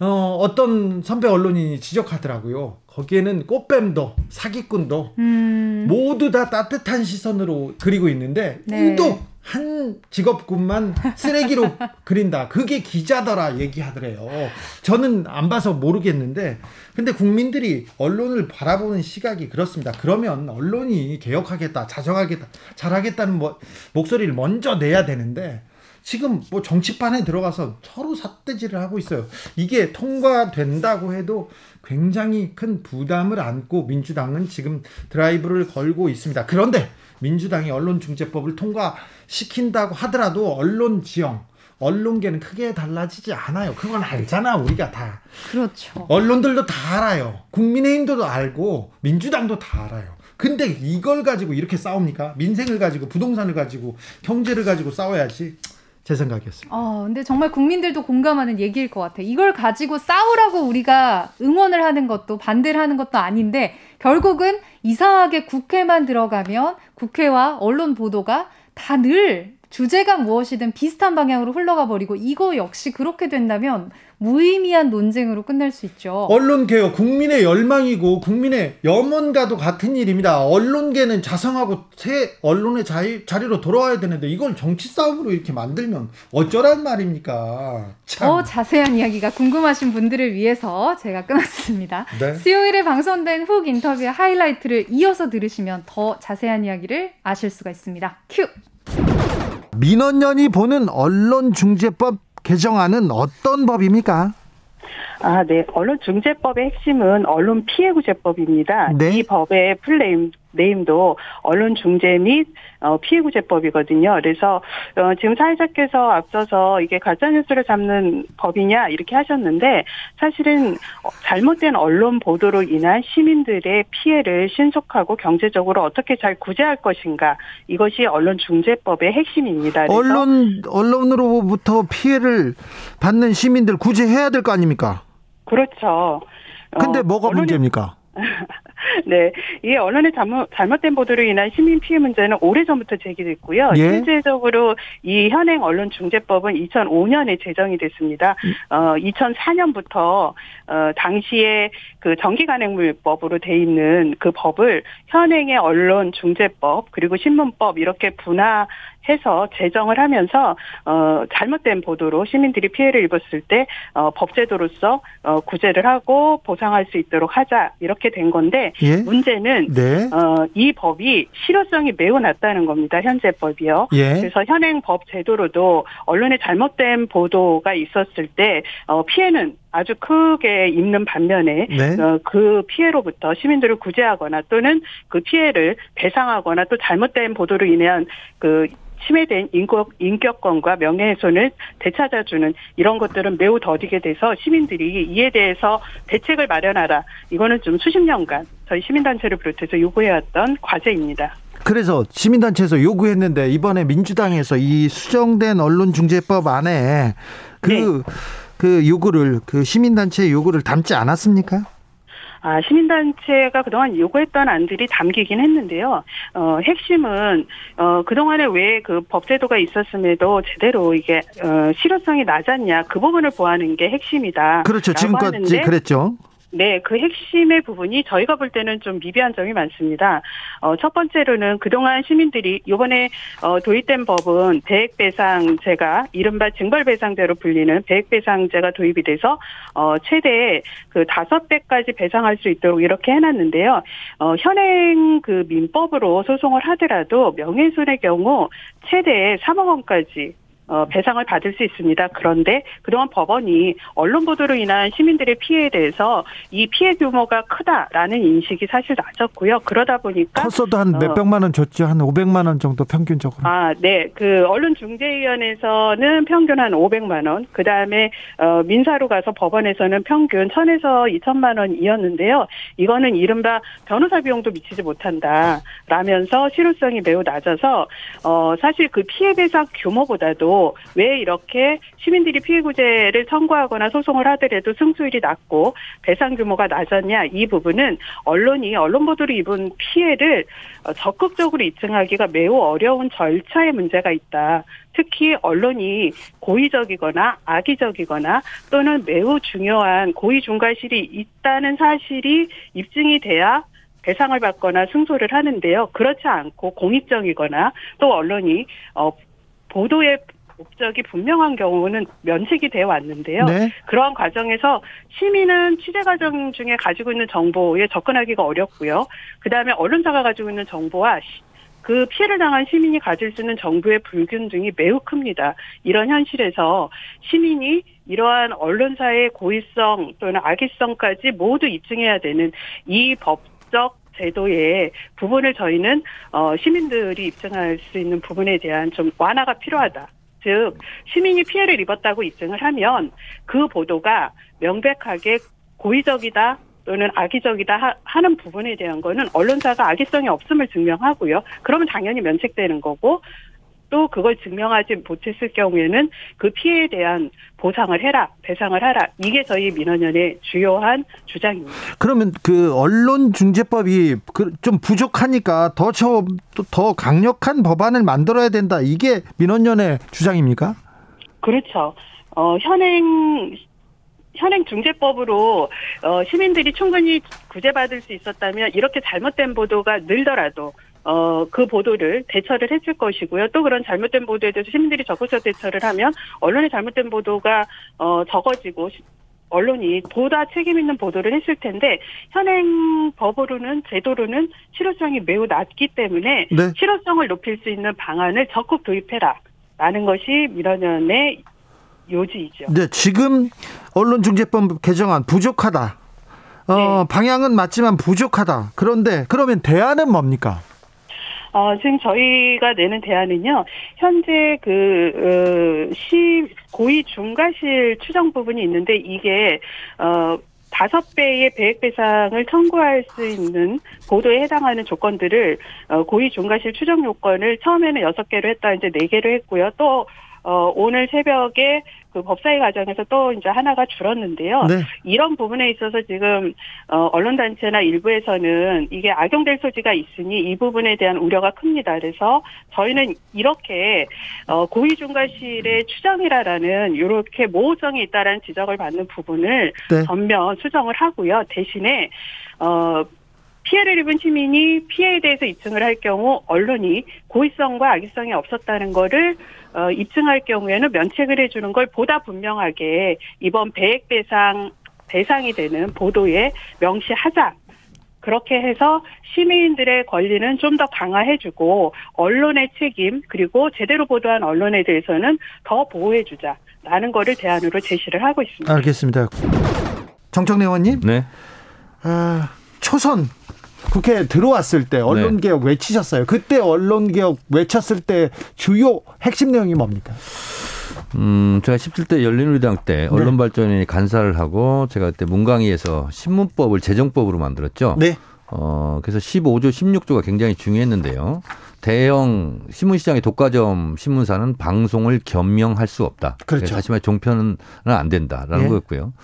어, 어떤 선배 언론인이 지적하더라고요. 거기에는 꽃뱀도 사기꾼도 음. 모두 다 따뜻한 시선으로 그리고 있는데 네. 유독 한 직업군만 쓰레기로 그린다. 그게 기자더라 얘기하더래요. 저는 안 봐서 모르겠는데, 근데 국민들이 언론을 바라보는 시각이 그렇습니다. 그러면 언론이 개혁하겠다, 자정하겠다, 잘하겠다는 뭐, 목소리를 먼저 내야 되는데, 지금 뭐 정치판에 들어가서 서로 삿대질을 하고 있어요. 이게 통과된다고 해도 굉장히 큰 부담을 안고 민주당은 지금 드라이브를 걸고 있습니다. 그런데 민주당이 언론중재법을 통과 시킨다고 하더라도 언론 지형, 언론계는 크게 달라지지 않아요. 그건 알잖아, 우리가 다. 그렇죠. 언론들도 다 알아요. 국민의힘도 알고, 민주당도 다 알아요. 근데 이걸 가지고 이렇게 싸웁니까? 민생을 가지고, 부동산을 가지고, 경제를 가지고 싸워야지. 제 생각이었습니다. 어, 근데 정말 국민들도 공감하는 얘기일 것 같아요. 이걸 가지고 싸우라고 우리가 응원을 하는 것도 반대를 하는 것도 아닌데 결국은 이상하게 국회만 들어가면 국회와 언론 보도가 다 늘 주제가 무엇이든 비슷한 방향으로 흘러가 버리고 이거 역시 그렇게 된다면 무의미한 논쟁으로 끝날 수 있죠. 언론 개혁 국민의 열망이고 국민의 염원과도 같은 일입니다. 언론계는 자성하고 새 언론의 자리, 자리로 돌아와야 되는데 이걸 정치 싸움으로 이렇게 만들면 어쩌란 말입니까? 참. 더 자세한 이야기가 궁금하신 분들을 위해서 제가 끊었습니다. 네? 수요일에 방송된 훅 인터뷰의 하이라이트를 이어서 들으시면 더 자세한 이야기를 아실 수가 있습니다. 큐. 민언련이 보는 언론중재법 개정안은 어떤 법입니까? 아, 네. 언론중재법의 핵심은 언론 피해구제법입니다. 네. 이 법의 full name도 언론 중재 및 어, 피해 구제법이거든요. 그래서 어, 지금 사회자께서 앞서서 이게 가짜 뉴스를 잡는 법이냐 이렇게 하셨는데 사실은 어, 잘못된 언론 보도로 인한 시민들의 피해를 신속하고 경제적으로 어떻게 잘 구제할 것인가 이것이 언론 중재법의 핵심입니다. 언론 언론으로부터 피해를 받는 시민들 구제해야 될 거 아닙니까? 그렇죠. 근데 뭐가 문제입니까? 네, 이 언론의 잘못 잘못된 보도로 인한 시민 피해 문제는 오래 전부터 제기됐고요. 예? 실제적으로 이 현행 언론중재법은 2005년에 제정이 됐습니다. 음. 어, 2004년부터 어, 당시에 그 정기간행물법으로 돼 있는 그 법을 현행의 언론중재법 그리고 신문법 이렇게 분화 해서 제정을 하면서 어 잘못된 보도로 시민들이 피해를 입었을 때 어 법제도로서 어 구제를 하고 보상할 수 있도록 하자 이렇게 된 건데 예? 문제는 네. 어 이 법이 실효성이 매우 낮다는 겁니다. 현재 법이요. 예? 그래서 현행 법 제도로도 언론에 잘못된 보도가 있었을 때 어 피해는 아주 크게 입는 반면에 네. 어, 그 피해로부터 시민들을 구제하거나 또는 그 피해를 배상하거나 또 잘못된 보도로 인한 그 침해된 인격, 인격권과 명예훼손을 되찾아주는 이런 것들은 매우 더디게 돼서 시민들이 이에 대해서 대책을 마련하라. 이거는 좀 수십 년간 저희 시민단체를 비롯해서 요구해왔던 과제입니다. 그래서 시민단체에서 요구했는데 이번에 민주당에서 이 수정된 언론중재법 안에 그, 네. 그 요구를 그 시민단체의 요구를 담지 않았습니까? 아, 시민단체가 그동안 요구했던 안들이 담기긴 했는데요. 어, 핵심은, 어, 그동안에 왜 그 법제도가 있었음에도 제대로 이게, 어, 실효성이 낮았냐, 그 부분을 보하는 게 핵심이다. 그렇죠. 지금까지 그랬죠. 네, 그 핵심의 부분이 저희가 볼 때는 좀 미비한 점이 많습니다. 어, 첫 번째로는 그동안 시민들이 이번에 어, 도입된 법은 배액배상제가 이른바 징벌배상제로 불리는 배액배상제가 도입이 돼서 어, 최대 그 다섯 배까지 배상할 수 있도록 이렇게 해놨는데요. 어, 현행 그 민법으로 소송을 하더라도 명예훼손의 경우 최대 3억 원까지 어, 배상을 받을 수 있습니다. 그런데 그동안 법원이 언론 보도로 인한 시민들의 피해에 대해서 이 피해 규모가 크다라는 인식이 사실 낮았고요. 그러다 보니까 컸어도 한 어, 몇백만 원 줬죠. 한 500만 원 정도 평균적으로. 아, 네. 그 언론중재위원회에서는 평균 한 500만 원. 그다음에 어, 민사로 가서 법원에서는 평균 1000에서 2천만 원이었는데요. 이거는 이른바 변호사 비용도 미치지 못한다. 라면서 실효성이 매우 낮아서 어, 사실 그 피해 배상 규모보다도 왜 이렇게 시민들이 피해구제를 청구하거나 소송을 하더라도 승수율이 낮고 배상 규모가 낮았냐 이 부분은 언론이 언론 보도로 입은 피해를 적극적으로 입증하기가 매우 어려운 절차의 문제가 있다. 특히 언론이 고의적이거나 악의적이거나 또는 매우 중요한 고의 중과실이 있다는 사실이 입증이 돼야 배상을 받거나 승소를 하는데요. 그렇지 않고 공익적이거나 또 언론이 어 보도의 목적이 분명한 경우는 면책이 되어 왔는데요. 네. 그러한 과정에서 시민은 취재 과정 중에 가지고 있는 정보에 접근하기가 어렵고요. 그 다음에 언론사가 가지고 있는 정보와 그 피해를 당한 시민이 가질 수 있는 정보의 불균등이 매우 큽니다. 이런 현실에서 시민이 이러한 언론사의 고의성 또는 악의성까지 모두 입증해야 되는 이 법적 제도의 부분을 저희는 어 시민들이 입증할 수 있는 부분에 대한 좀 완화가 필요하다. 즉 시민이 피해를 입었다고 입증을 하면 그 보도가 명백하게 고의적이다 또는 악의적이다 하 는 부분에 대한 거는 언론사가 악의성이 없음을 증명하고요. 그러면 당연히 면책되는 거고 또 그걸 증명하지 못했을 경우에는 그 피해에 대한 보상을 해라, 배상을 하라. 이게 저희 민원연의 주요한 주장입니다. 그러면 그 언론중재법이 그좀 부족하니까 더더 더 강력한 법안을 만들어야 된다. 이게 민원연의 주장입니까? 그렇죠. 어, 현행 현행 중재법으로 어, 시민들이 충분히 구제받을 수 있었다면 이렇게 잘못된 보도가 늘더라도 어, 그 보도를 대처를 했을 것이고요. 또 그런 잘못된 보도에 대해서 시민들이 적극적 대처를 하면 언론의 잘못된 보도가 어, 적어지고 언론이 보다 책임 있는 보도를 했을 텐데 현행 법으로는 제도로는 실효성이 매우 낮기 때문에 네. 실효성을 높일 수 있는 방안을 적극 도입해라라는 것이 민원연의 요지이죠. 네, 지금 언론중재법 개정안 부족하다. 어, 네. 방향은 맞지만 부족하다. 그런데 그러면 대안은 뭡니까? 어, 지금 저희가 내는 대안은요, 현재 그, 어, 시, 고위 중과실 추정 부분이 있는데 이게, 어, 다섯 배의 배액 배상을 청구할 수 있는 보도에 해당하는 조건들을 어, 고위 중과실 추정 요건을 처음에는 여섯 개로 했다 이제 네 개로 했고요. 또 어, 오늘 새벽에 그 법사위 과정에서 또 이제 하나가 줄었는데요. 네. 이런 부분에 있어서 지금 어 언론 단체나 일부에서는 이게 악용될 소지가 있으니 이 부분에 대한 우려가 큽니다. 그래서 저희는 이렇게 어 고위 중과실의 추정이라라는 이렇게 모호성이 있다라는 지적을 받는 부분을 네. 전면 수정을 하고요. 대신에 어 피해를 입은 시민이 피해에 대해서 입증을 할 경우 언론이 고의성과 악의성이 없었다는 거를 어, 입증할 경우에는 면책을 해주는 걸 보다 분명하게 이번 배액 배상 대상이 되는 보도에 명시하자. 그렇게 해서 시민들의 권리는 좀 더 강화해주고 언론의 책임 그리고 제대로 보도한 언론에 대해서는 더 보호해주자. 라는 거를 대안으로 제시를 하고 있습니다. 알겠습니다. 정청래 의원님. 네. 아, 초선 국회에 들어왔을 때 언론개혁 네. 외치셨어요. 그때 언론개혁 외쳤을 때 주요 핵심 내용이 뭡니까? 음, 제가 17대 열린우리당 때 언론발전위 네. 간사를 하고 제가 그때 문광위에서 신문법을 재정법으로 만들었죠. 네. 어, 그래서 15조, 16조가 굉장히 중요했는데요. 대형 신문시장의 독과점 신문사는 방송을 겸명할 수 없다. 그렇죠. 다시 말해 종편은 안 된다라는 네. 거였고요.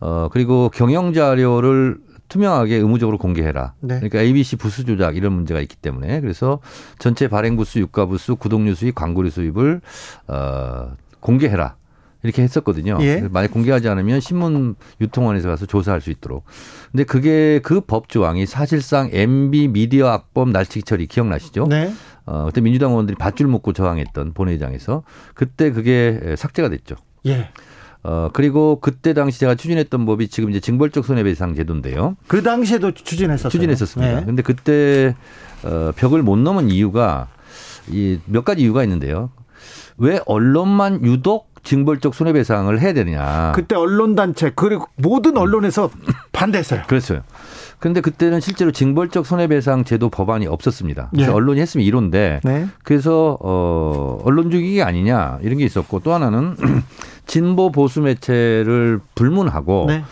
어, 그리고 경영 자료를 투명하게 의무적으로 공개해라. 네. 그러니까 ABC 부수 조작 이런 문제가 있기 때문에 그래서 전체 발행 부수, 유가 부수, 구독료 수입, 광고료 수입을 어 공개해라. 이렇게 했었거든요. 예. 만약 공개하지 않으면 신문 유통원에서 가서 조사할 수 있도록. 근데 그게 그 법 조항이 사실상 MB 미디어 악법 날치기 처리 기억나시죠? 네. 어, 그때 민주당 의원들이 밧줄 묶고 저항했던 본회의장에서 그때 그게 삭제가 됐죠. 예. 어, 그리고 그때 당시 제가 추진했던 법이 지금 이제 징벌적 손해배상 제도인데요. 그 당시에도 추진했었어요. 추진했었습니다. 네. 근데 그때 어, 벽을 못 넘은 이유가 이 몇 가지 이유가 있는데요. 왜 언론만 유독 징벌적 손해배상을 해야 되느냐. 그때 언론단체 그리고 모든 언론에서 반대했어요. 그렇죠. 그런데 그때는 실제로 징벌적 손해배상 제도 법안이 없었습니다. 그래서 네. 언론이 했으면 이론데 네. 그래서 어 언론 주기이 아니냐 이런 게 있었고 또 하나는 진보 보수 매체를 불문하고 네.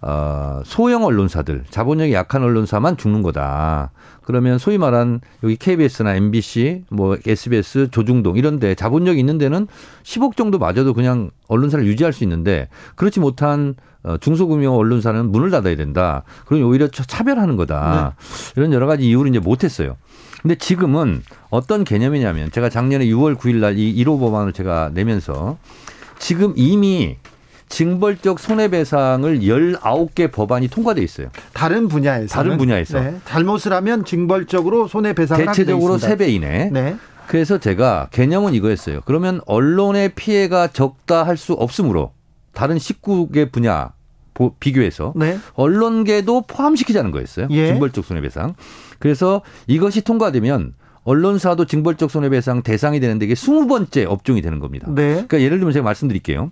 어, 소형 언론사들, 자본력이 약한 언론사만 죽는 거다. 그러면 소위 말한 여기 KBS나 MBC, 뭐 SBS, 조중동 이런 데 자본력이 있는 데는 10억 정도 맞아도 그냥 언론사를 유지할 수 있는데 그렇지 못한 어, 중소규모 언론사는 문을 닫아야 된다. 그러면 오히려 차별하는 거다. 네. 이런 여러 가지 이유로 이제 못했어요. 근데 지금은 어떤 개념이냐면 제가 작년에 6월 9일 날 이 1호 법안을 제가 내면서 지금 이미 징벌적 손해배상을 19개 법안이 통과돼 있어요. 다른 분야에서 다른 분야에서 네. 잘못을 하면 징벌적으로 손해배상을 대체적으로 3배 이내. 네. 그래서 제가 개념은 이거였어요. 그러면 언론의 피해가 적다 할 수 없으므로 다른 19개 분야 비교해서 네. 언론계도 포함시키자는 거였어요. 예. 징벌적 손해배상. 그래서 이것이 통과되면 언론사도 징벌적 손해배상 대상이 되는데 이게 20번째 업종이 되는 겁니다. 네. 그러니까 예를 들면 제가 말씀드릴게요.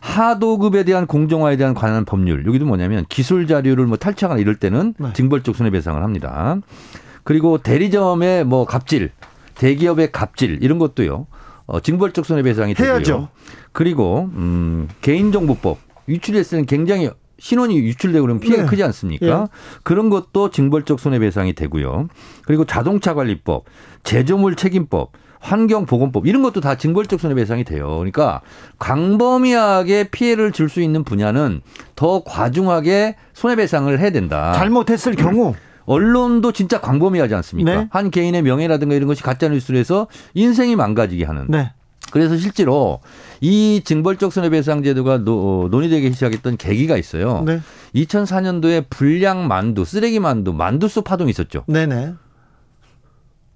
하도급에 대한 공정화에 대한 관한 법률 여기도 뭐냐면 기술 자료를 뭐 탈취하거나 이럴 때는 네. 징벌적 손해배상을 합니다. 그리고 대리점의 뭐 갑질, 대기업의 갑질 이런 것도요. 어, 징벌적 손해배상이 되고요. 해야죠. 그리고 음, 개인정보법 유출했을 때는 굉장히 신원이 유출되고 그러면 피해가 네. 크지 않습니까? 예. 그런 것도 징벌적 손해배상이 되고요. 그리고 자동차 관리법, 제조물 책임법, 환경보건법 이런 것도 다 징벌적 손해배상이 돼요. 그러니까 광범위하게 피해를 줄 수 있는 분야는 더 과중하게 손해배상을 해야 된다. 잘못했을 경우 언론도 진짜 광범위하지 않습니까? 네. 한 개인의 명예라든가 이런 것이 가짜 뉴스로 해서 인생이 망가지게 하는. 네. 그래서 실제로 이 징벌적 손해배상 제도가 노, 논의되기 시작했던 계기가 있어요. 네. 2004년도에 불량 만두, 쓰레기 만두, 만두소 파동이 있었죠. 네네.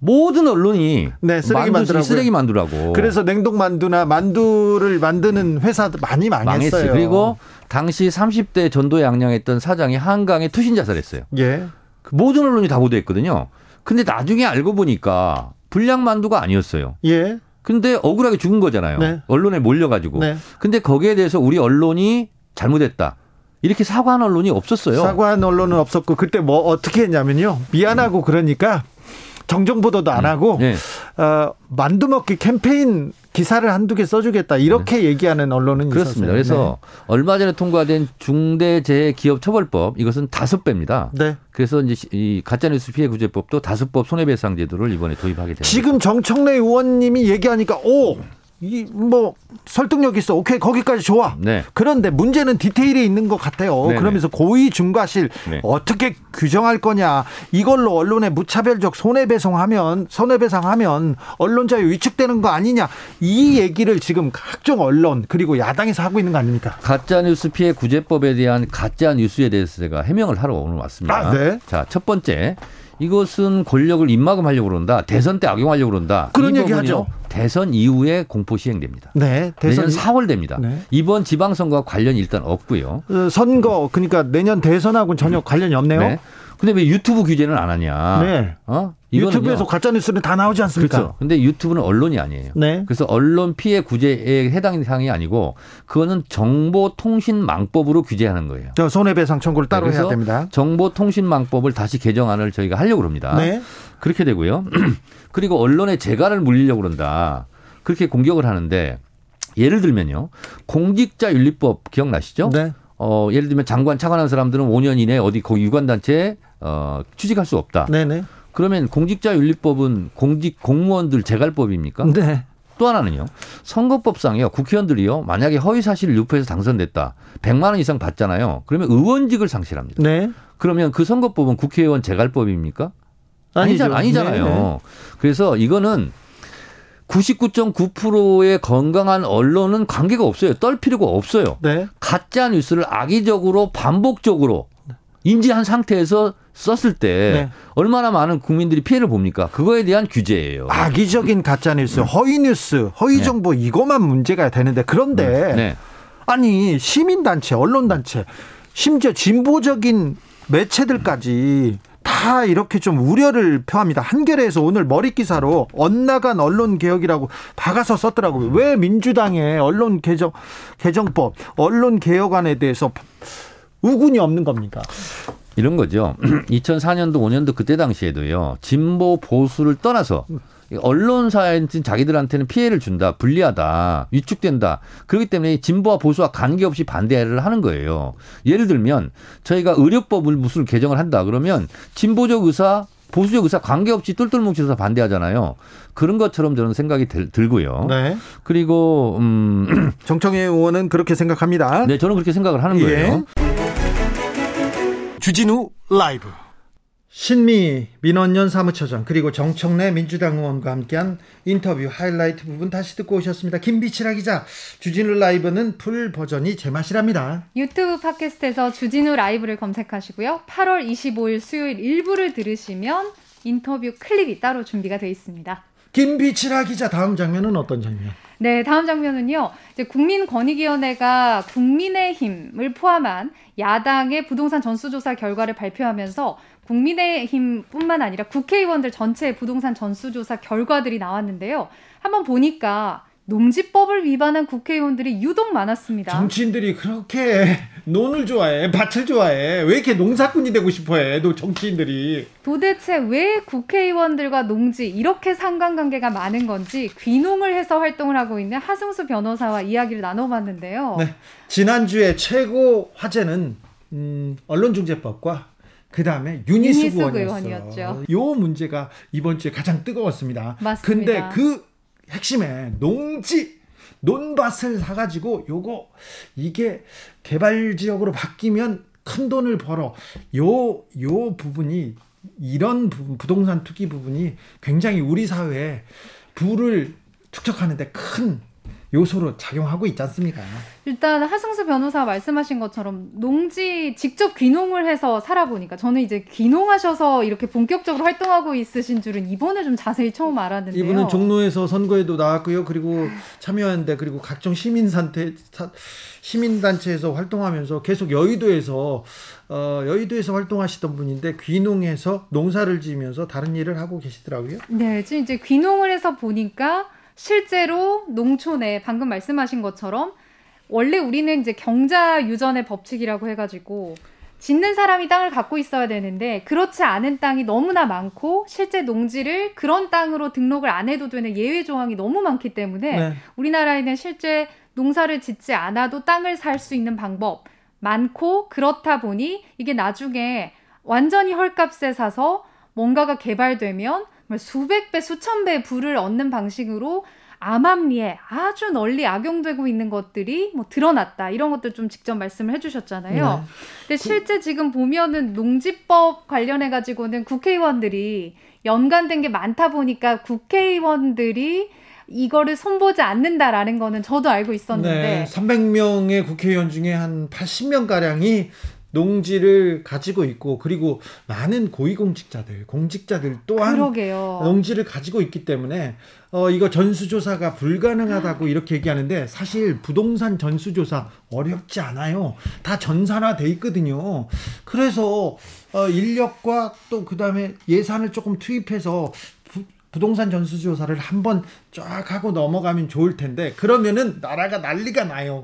모든 언론이 네, 쓰레기 만두라고 쓰레기 만두라고. 그래서 냉동 만두나 만두를 만드는 회사 도 많이 망했어요. 망했어요. 그리고 당시 30대 전도에 양양했던 사장이 한강에 투신 자살했어요. 예. 그 모든 언론이 다 보도했거든요. 근데 나중에 알고 보니까 불량 만두가 아니었어요. 예. 근데 억울하게 죽은 거잖아요. 네. 언론에 몰려가지고. 네. 근데 거기에 대해서 우리 언론이 잘못했다. 이렇게 사과한 언론이 없었어요. 사과한 언론은 없었고 그때 뭐 어떻게 했냐면요. 미안하고 그러니까 정정 보도도 안 음. 하고 네. 어, 만두 먹기 캠페인 기사를 한두 개 써주겠다 이렇게 네. 얘기하는 언론은 그렇습니다. 있었어요. 그래서 네. 얼마 전에 통과된 중대재해기업처벌법 이것은 다섯 배입니다. 네. 그래서 이제 이 가짜뉴스 피해구제법도 다섯 법 손해배상 제도를 이번에 도입하게 됩니다. 지금 정청래 의원님이 얘기하니까 오 이뭐 설득력 있어. 오케이 거기까지 좋아. 네. 그런데 문제는 디테일에 있는 것 같아요. 네네. 그러면서 고의 중과실 네. 어떻게 규정할 거냐. 이걸로 언론에 무차별적 손해배상하면 손해배상하면 언론 자유 위축되는 거 아니냐. 이 얘기를 지금 각종 언론 그리고 야당에서 하고 있는 거 아닙니까? 가짜 뉴스 피해 구제법에 대한 가짜 뉴스에 대해서 제가 해명을 하러 오늘 왔습니다. 아, 네. 자, 첫 번째 이것은 권력을 입막음하려고 그런다. 대선 때 악용하려고 그런다. 그런 얘기 하죠. 대선 이후에 공포 시행됩니다. 네, 대선 내년 4월 됩니다. 네. 이번 지방선거와 관련이 일단 없고요. 어, 선거 그러니까 내년 대선하고는 전혀 관련이 없네요. 네. 근데 왜 유튜브 규제는 안 하냐? 네. 어? 유튜브에서 가짜 뉴스는 다 나오지 않습니까? 그렇죠. 근데 유튜브는 언론이 아니에요. 네. 그래서 언론 피해 구제에 해당 사항이 아니고 그거는 정보통신망법으로 규제하는 거예요. 손해배상 청구를 따로 네, 해야 됩니다. 정보통신망법을 다시 개정안을 저희가 하려고 합니다. 네. 그렇게 되고요. 그리고 언론의 재갈을 물리려고 그런다. 그렇게 공격을 하는데 예를 들면요. 공직자 윤리법 기억나시죠? 네. 어, 예를 들면 장관 차관한 사람들은 5년 이내 어디 거기 유관단체에 어, 취직할 수 없다. 네네. 그러면 공직자윤리법은 공직 공무원들 재갈법입니까? 네. 또 하나는요. 선거법상이요. 국회의원들이요. 만약에 허위 사실을 유포해서 당선됐다. 100만 원 이상 받잖아요. 그러면 의원직을 상실합니다. 네. 그러면 그 선거법은 국회의원 재갈법입니까? 아니죠. 아니잖아 요. 네. 그래서 이거는 99.9%의 건강한 언론은 관계가 없어요. 떨 필요가 없어요. 네. 가짜 뉴스를 악의적으로 반복적으로 인지한 상태에서 썼을 때 네. 얼마나 많은 국민들이 피해를 봅니까? 그거에 대한 규제예요. 악의적인 가짜 뉴스, 허위 뉴스, 허위 네. 정보 네. 이것만 문제가 되는데 그런데 네. 네. 아니 시민 단체, 언론 단체, 심지어 진보적인 매체들까지 다 이렇게 좀 우려를 표합니다. 한겨레에서 오늘 머리 기사로 엇나간 언론 개혁이라고 박아서 썼더라고요. 왜 민주당의 언론 개정 개정법, 언론 개혁안에 대해서 우군이 없는 겁니까? 이런 거죠. 2004년도 5년도 그때 당시에도요. 진보 보수를 떠나서 언론사에 자기들한테는 피해를 준다, 불리하다, 위축된다. 그렇기 때문에 진보와 보수와 관계없이 반대를 하는 거예요. 예를 들면 저희가 의료법을 무슨 개정을 한다 그러면 진보적 의사 보수적 의사 관계없이 똘똘 뭉쳐서 반대하잖아요. 그런 것처럼 저는 생각이 들, 고요 네. 그리고 음 정청혜 의원은 그렇게 생각합니다. 네, 저는 그렇게 생각을 하는 거예요. 예. 주진우 라이브. 신미 민원연 사무처장 그리고 정청래 민주당 의원과 함께한 인터뷰 하이라이트 부분 다시 듣고 오셨습니다. 김비치라 기자 주진우 라이브는 full 버전이 제맛이랍니다. 유튜브 팟캐스트에서 주진우 라이브를 검색하시고요. 8월 25일 수요일 일부를 들으시면 인터뷰 클립이 따로 준비가 되어 있습니다. 김빛이라 기자 다음 장면은 어떤 장면? 네, 다음 장면은요. 이제 국민권익위원회가 국민의힘을 포함한 야당의 부동산 전수조사 결과를 발표하면서 국민의힘뿐만 아니라 국회의원들 전체의 부동산 전수조사 결과들이 나왔는데요. 한번 보니까 농지법을 위반한 국회의원들이 유독 많았습니다. 정치인들이 그렇게 논을 좋아해, 밭을 좋아해. 왜 이렇게 농사꾼이 되고 싶어해? 또 정치인들이. 도대체 왜 국회의원들과 농지 이렇게 상관관계가 많은 건지 귀농을 해서 활동을 하고 있는 하승수 변호사와 이야기를 나눠봤는데요. 네, 지난주에 최고 화제는 음, 언론중재법과 그 다음에 유니스 의원이었죠. 요 문제가 이번 주에 가장 뜨거웠습니다. 맞습니다. 근데 그 핵심에 농지 논밭을 사가지고 요거 이게 개발 지역으로 바뀌면 큰 돈을 벌어. 요요 부분이 이런 부분 부동산 투기 부분이 굉장히 우리 사회에 부를 축적하는데 큰 요소로 작용하고 있지 않습니까? 일단 하승수 변호사 말씀하신 것처럼 농지 직접 귀농을 해서 살아보니까 저는 이제 귀농하셔서 이렇게 본격적으로 활동하고 있으신 줄은 이번에 좀 자세히 처음 알았는데요. 이분은 종로에서 선거에도 나왔고요. 그리고 참여했는데 그리고 각종 시민단체 시민단체에서 활동하면서 계속 여의도에서 어, 여의도에서 활동하시던 분인데 귀농해서 농사를 지으면서 다른 일을 하고 계시더라고요. 네, 지금 이제 귀농을 해서 보니까 실제로 농촌에 방금 말씀하신 것처럼 원래 우리는 이제 경자 유전의 법칙이라고 해가지고 짓는 사람이 땅을 갖고 있어야 되는데 그렇지 않은 땅이 너무나 많고 실제 농지를 그런 땅으로 등록을 안 해도 되는 예외 조항이 너무 많기 때문에 네. 우리나라에는 실제 농사를 짓지 않아도 땅을 살 수 있는 방법 많고 그렇다 보니 이게 나중에 완전히 헐값에 사서 뭔가가 개발되면 수백 배, 수천 배 부를 얻는 방식으로 암암리에 아주 널리 악용되고 있는 것들이 뭐 드러났다 이런 것들 좀 직접 말씀을 해주셨잖아요. 네. 근데 실제 지금 보면은 농지법 관련해 가지고는 국회의원들이 연관된 게 많다 보니까 국회의원들이 이거를 손보지 않는다라는 거는 저도 알고 있었는데 네, 300명의 국회의원 중에 한 80명 가량이 농지를 가지고 있고 그리고 많은 고위공직자들, 공직자들 또한 그러게요. 농지를 가지고 있기 때문에 어 이거 전수조사가 불가능하다고 이렇게 얘기하는데 사실 부동산 전수조사 어렵지 않아요. 다 전산화 돼 있거든요. 그래서 어 인력과 또 그다음에 예산을 조금 투입해서 부동산 전수조사를 한번 쫙 하고 넘어가면 좋을 텐데 그러면은 나라가 난리가 나요.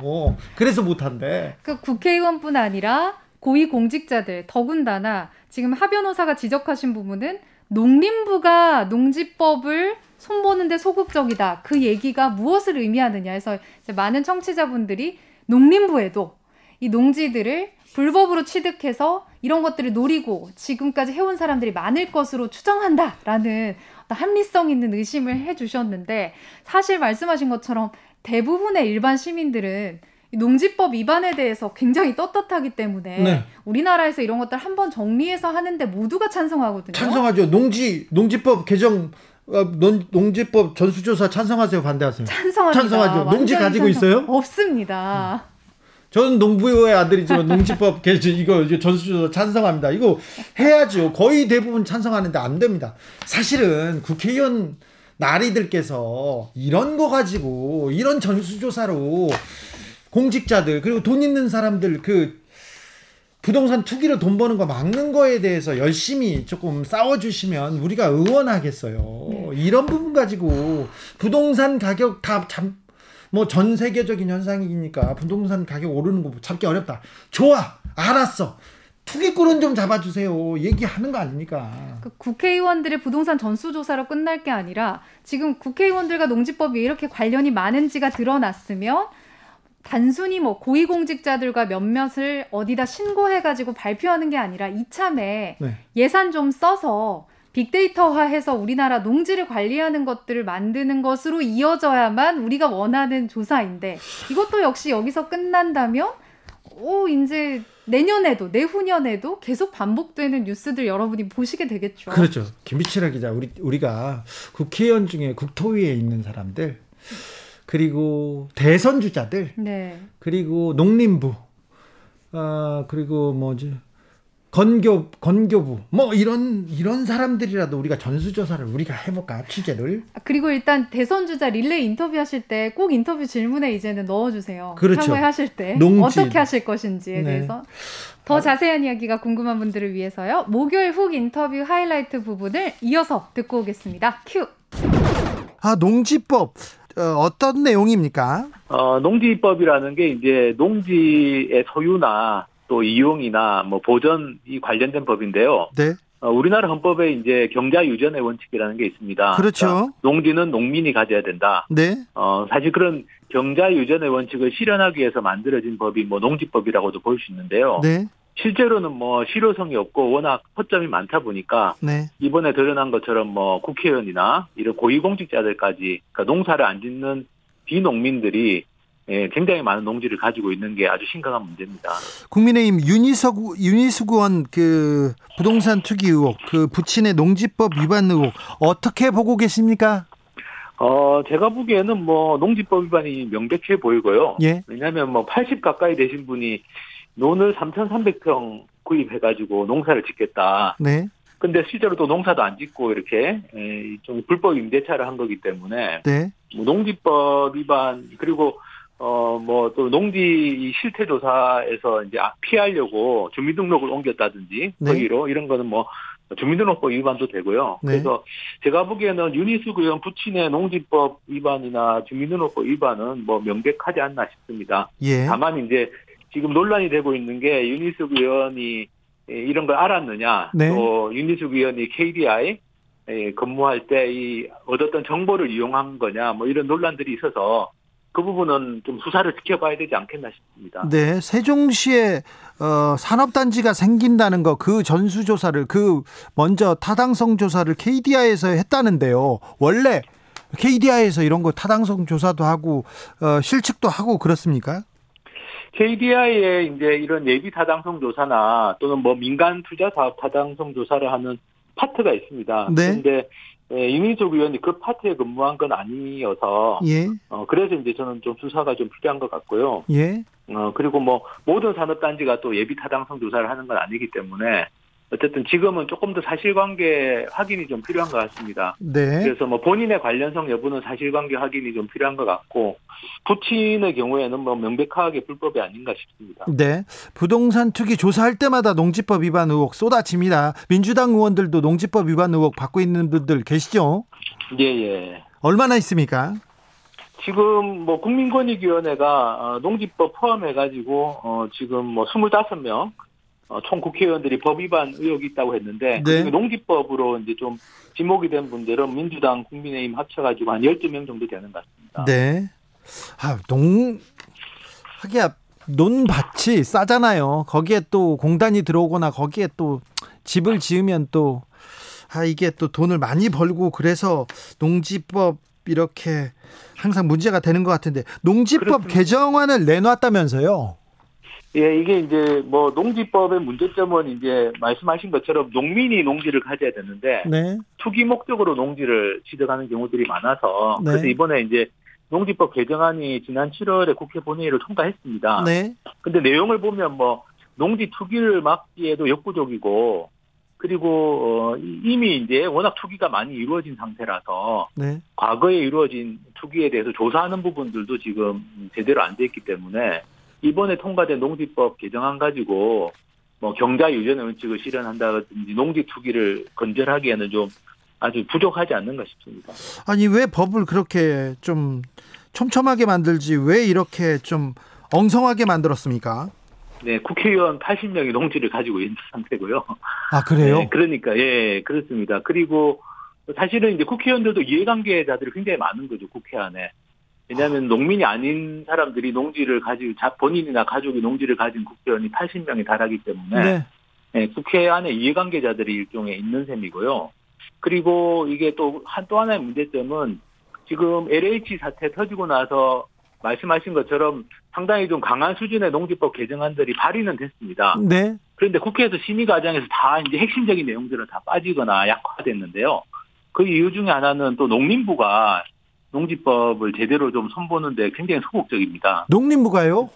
그래서 못한대. 그 국회의원뿐 아니라 고위 공직자들 더군다나 지금 하 변호사가 지적하신 부분은 농림부가 농지법을 손보는데 소극적이다. 그 얘기가 무엇을 의미하느냐 해서 많은 청취자분들이 농림부에도 이 농지들을 불법으로 취득해서 이런 것들을 노리고 지금까지 해온 사람들이 많을 것으로 추정한다라는 합리성 있는 의심을 해주셨는데 사실 말씀하신 것처럼 대부분의 일반 시민들은 농지법 위반에 대해서 굉장히 떳떳하기 때문에 네. 우리나라에서 이런 것들 한번 정리해서 하는데 모두가 찬성하거든요. 찬성하죠. 농지 농지법 개정 어, 농지법 전수조사 찬성하세요, 반대하세요? 찬성합니다. 찬성하죠. 농지 가지고 찬성. 있어요? 없습니다. 저는 농부의 아들이지만 농지법 개정 이거 전수조사 찬성합니다. 이거 해야죠. 거의 대부분 찬성하는데 안 됩니다. 사실은 국회의원 나리들께서 이런 거 가지고 이런 전수조사로 공직자들 그리고 돈 있는 사람들 그 부동산 투기로 돈 버는 거 막는 거에 대해서 열심히 조금 싸워주시면 우리가 응원하겠어요. 네. 이런 부분 가지고 부동산 가격 다 참, 뭐 전 세계적인 현상이니까 부동산 가격 오르는 거 잡기 어렵다. 좋아, 알았어. 투기꾼은 좀 잡아주세요. 얘기하는 거 아닙니까? 그 국회의원들의 부동산 전수조사로 끝날 게 아니라 지금 국회의원들과 농지법이 이렇게 관련이 많은지가 드러났으면 단순히 뭐 고위공직자들과 몇몇을 어디다 신고해가지고 발표하는 게 아니라 이참에 네. 예산 좀 써서 빅데이터화해서 우리나라 농지를 관리하는 것들을 만드는 것으로 이어져야만 우리가 원하는 조사인데 이것도 역시 여기서 끝난다면 오 이제 내년에도 내후년에도 계속 반복되는 뉴스들 여러분이 보시게 되겠죠. 그렇죠. 김비치라 기자 우리 우리가 국회의원 중에 국토위에 있는 사람들 그리고 대선 주자들, 네. 그리고 농림부, 아 그리고 뭐지 건교 건교부 뭐 이런 이런 사람들이라도 우리가 전수 조사를 우리가 해볼까 취재를 아, 그리고 일단 대선 주자 릴레이 인터뷰 하실 때 꼭 인터뷰 질문에 이제는 넣어주세요. 그렇죠. 하실 때 농지. 어떻게 하실 것인지에 네. 대해서 더 자세한 이야기가 궁금한 분들을 위해서요. 목요일 훅 인터뷰 하이라이트 부분을 이어서 듣고 오겠습니다. 큐. 아 농지법 어, 떤 내용입니까? 어, 농지법이라는 게 이제 농지의 소유나 또 이용이나 뭐 보전이 관련된 법인데요. 네. 어, 우리나라 헌법에 이제 경자 유전의 원칙이라는 게 있습니다. 그렇죠. 그러니까 농지는 농민이 가져야 된다. 네. 어, 사실 그런 경자 유전의 원칙을 실현하기 위해서 만들어진 법이 뭐 농지법이라고도 볼 수 있는데요. 네. 실제로는 뭐 실효성이 없고 워낙 허점이 많다 보니까 네. 이번에 드러난 것처럼 뭐 국회의원이나 이런 고위공직자들까지 그러니까 농사를 안 짓는 비농민들이 예, 굉장히 많은 농지를 가지고 있는 게 아주 심각한 문제입니다. 국민의힘 윤희석 윤희숙 의원 그 부동산 투기 의혹, 그 부친의 농지법 위반 의혹 어떻게 보고 계십니까? 어, 제가 보기에는 뭐 농지법 위반이 명백해 보이고요. 예. 왜냐하면 뭐 80 가까이 되신 분이 논을 3,300평 구입해가지고 농사를 짓겠다. 네. 근데 실제로 또 농사도 안 짓고 이렇게 좀 불법 임대차를 한 거기 때문에 네. 뭐 농지법 위반 그리고 어 뭐 또 농지 실태 조사에서 이제 아, 피하려고 주민등록을 옮겼다든지 네. 거기로 이런 거는 뭐 주민등록법 위반도 되고요. 네. 그래서 제가 보기에는 유니스 의원 부친의 농지법 위반이나 주민등록법 위반은 뭐 명백하지 않나 싶습니다. 예. 다만 이제 지금 논란이 되고 있는 게 윤희숙 의원이 이런 걸 알았느냐, 네. 또 윤희숙 의원이 KDI 근무할 때 이 얻었던 정보를 이용한 거냐, 뭐 이런 논란들이 있어서 그 부분은 좀 수사를 지켜봐야 되지 않겠나 싶습니다. 네, 세종시에 어, 산업단지가 생긴다는 거 그 전수조사를 그 먼저 타당성 조사를 KDI에서 했다는데요. 원래 KDI에서 이런 거 타당성 조사도 하고 어, 실측도 하고 그렇습니까? KDI의 이제 이런 예비 타당성 조사나 또는 뭐 민간 투자 사업 타당성 조사를 하는 파트가 있습니다. 네. 그런데 예, 이민석 의원이 그 파트에 근무한 건 아니어서 예. 어 그래서 이제 저는 좀 수사가 좀 필요한 것 같고요. 예. 어 그리고 뭐 모든 산업단지가 또 예비 타당성 조사를 하는 건 아니기 때문에 어쨌든 지금은 조금 더 사실관계 확인이 좀 필요한 것 같습니다. 네. 그래서 뭐 본인의 관련성 여부는 사실관계 확인이 좀 필요한 것 같고 부친의 경우에는 뭐 명백하게 불법이 아닌가 싶습니다. 네. 부동산 투기 조사할 때마다 농지법 위반 의혹 쏟아집니다. 민주당 의원들도 농지법 위반 의혹 받고 있는 분들 계시죠? 예, 예. 얼마나 있습니까? 지금 뭐 국민권익위원회가 어, 농지법 포함해가지고 어 지금 뭐 25명 어, 총 국회의원들이 법 위반 의혹이 있다고 했는데 네. 농지법으로 이제 좀 지목이 된 분들은 민주당, 국민의힘 합쳐가지고 한 12명 정도 되는 것 같습니다. 네. 아, 농, 하기야, 논밭이 싸잖아요. 거기에 또 공단이 들어오거나 거기에 또 집을 지으면 또, 아, 이게 또 돈을 많이 벌고 그래서 농지법 이렇게 항상 문제가 되는 것 같은데 농지법 그렇습니다. 개정안을 내놨다면서요? 예, 이게 이제 뭐 농지법의 문제점은 이제 말씀하신 것처럼 농민이 농지를 가져야 되는데 네. 투기 목적으로 농지를 취득하는 경우들이 많아서 네. 그래서 이번에 이제 농지법 개정안이 지난 7월에 국회 본회의를 통과했습니다. 네. 근데 내용을 보면 뭐 농지 투기를 막기에도 역부족이고 그리고 어 이미 이제 워낙 투기가 많이 이루어진 상태라서 네. 과거에 이루어진 투기에 대해서 조사하는 부분들도 지금 제대로 안 돼 있기 때문에 이번에 통과된 농지법 개정안 가지고 뭐 경자 유전의 원칙을 실현한다든지 농지 투기를 건전하기에는 좀 아주 부족하지 않는가 싶습니다. 아니 왜 법을 그렇게 좀 촘촘하게 만들지 왜 이렇게 좀 엉성하게 만들었습니까? 네, 국회의원 80명이 농지를 가지고 있는 상태고요. 아, 그래요? 네, 그러니까, 예, 그렇습니다. 그리고 사실은 이제 국회의원들도 이해관계자들이 굉장히 많은 거죠, 국회 안에. 왜냐하면 농민이 아닌 사람들이 농지를 가지고 본인이나 가족이 농지를 가진 국회의원이 80명이 달하기 때문에 네. 네, 국회 안에 이해관계자들이 일종의 있는 셈이고요. 그리고 이게 또 한 또 하나의 문제점은 지금 LH 사태 터지고 나서 말씀하신 것처럼 상당히 좀 강한 수준의 농지법 개정안들이 발의는 됐습니다. 네. 그런데 국회에서 심의 과정에서 다 이제 핵심적인 내용들은 다 빠지거나 약화됐는데요. 그 이유 중에 하나는 또 농림부가 농지법을 제대로 좀 손보는데 굉장히 소극적입니다. 농림부가요?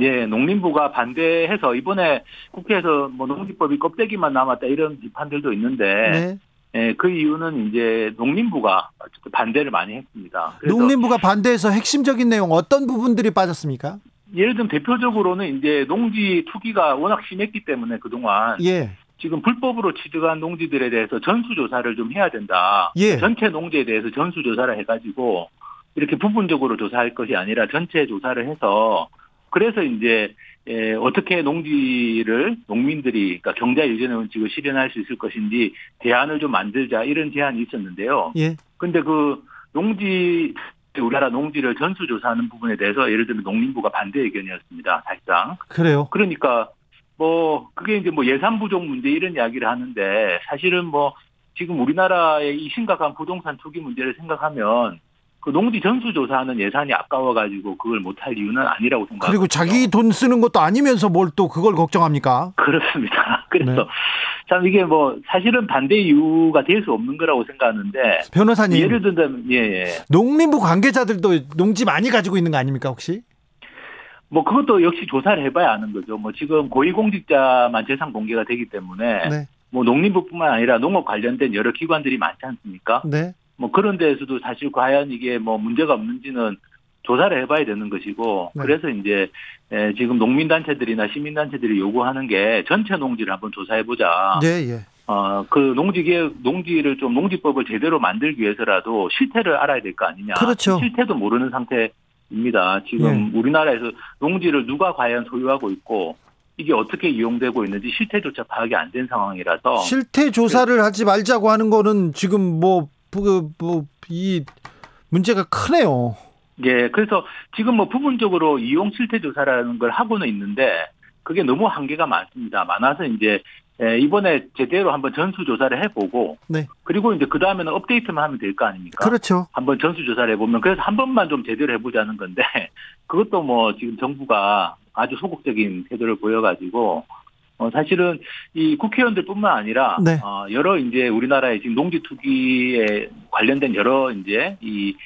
예, 농림부가 반대해서 이번에 국회에서 뭐 농지법이 껍데기만 남았다 이런 비판들도 있는데 네. 예, 그 이유는 이제 농림부가 반대를 많이 했습니다. 농림부가 반대해서 핵심적인 내용 어떤 부분들이 빠졌습니까? 예를 들면 대표적으로는 이제 농지 투기가 워낙 심했기 때문에 그동안 예. 지금 불법으로 취득한 농지들에 대해서 전수조사를 좀 해야 된다. 예. 전체 농지에 대해서 전수조사를 해가지고 이렇게 부분적으로 조사할 것이 아니라 전체 조사를 해서 그래서 이제 예, 어떻게 농지를 농민들이 그러니까 경자 유전의 원칙을 실현할 수 있을 것인지 대안을 좀 만들자 이런 제안이 있었는데요. 예. 근데 그 농지 우리나라 농지를 전수조사하는 부분에 대해서 예를 들면 농림부가 반대 의견이었습니다. 사실상. 그래요. 그러니까 뭐 그게 이제 뭐 예산 부족 문제 이런 이야기를 하는데 사실은 뭐 지금 우리나라의 이 심각한 부동산 투기 문제를 생각하면 그 농지 전수 조사하는 예산이 아까워가지고 그걸 못할 이유는 아니라고 생각합니다. 그리고 자기 돈 쓰는 것도 아니면서 뭘 또 그걸 걱정합니까? 그렇습니다. 그래서 네. 참 이게 뭐 사실은 반대 이유가 될 수 없는 거라고 생각하는데 변호사님 예를 들면 예, 예. 농림부 관계자들도 농지 많이 가지고 있는 거 아닙니까 혹시? 뭐 그것도 역시 조사를 해봐야 아는 거죠. 뭐 지금 고위공직자만 재산 공개가 되기 때문에 네. 뭐 농림부뿐만 아니라 농업 관련된 여러 기관들이 많지 않습니까? 네. 뭐 그런 데에서도 사실 과연 이게 뭐 문제가 없는지는 조사를 해봐야 되는 것이고 네. 그래서 이제 지금 농민단체들이나 시민단체들이 요구하는 게 전체 농지를 한번 조사해보자. 네, 예. 어, 그 농지계, 농지를 좀 농지법을 제대로 만들기 위해서라도 실태를 알아야 될 거 아니냐. 그렇죠. 실태도 모르는 상태 입니다. 지금 네. 우리나라에서 농지를 누가 과연 소유하고 있고 이게 어떻게 이용되고 있는지 실태조차 파악이 안 된 상황이라서 실태 조사를 하지 말자고 하는 거는 지금 뭐뭐이 뭐, 문제가 크네요. 예, 그래서 지금 뭐 부분적으로 이용 실태 조사라는 걸 하고는 있는데 그게 너무 한계가 많습니다. 많아서 이제 예, 이번에 제대로 한번 전수조사를 해보고, 네. 그리고 이제 그 다음에는 업데이트만 하면 될 거 아닙니까? 그렇죠. 한번 전수조사를 해보면, 그래서 한 번만 좀 제대로 해보자는 건데, 그것도 뭐 지금 정부가 아주 소극적인 태도를 보여가지고, 어, 사실은 이 국회의원들 뿐만 아니라, 네. 어, 여러 이제 우리나라의 지금 농지 투기에 관련된 여러 이제 이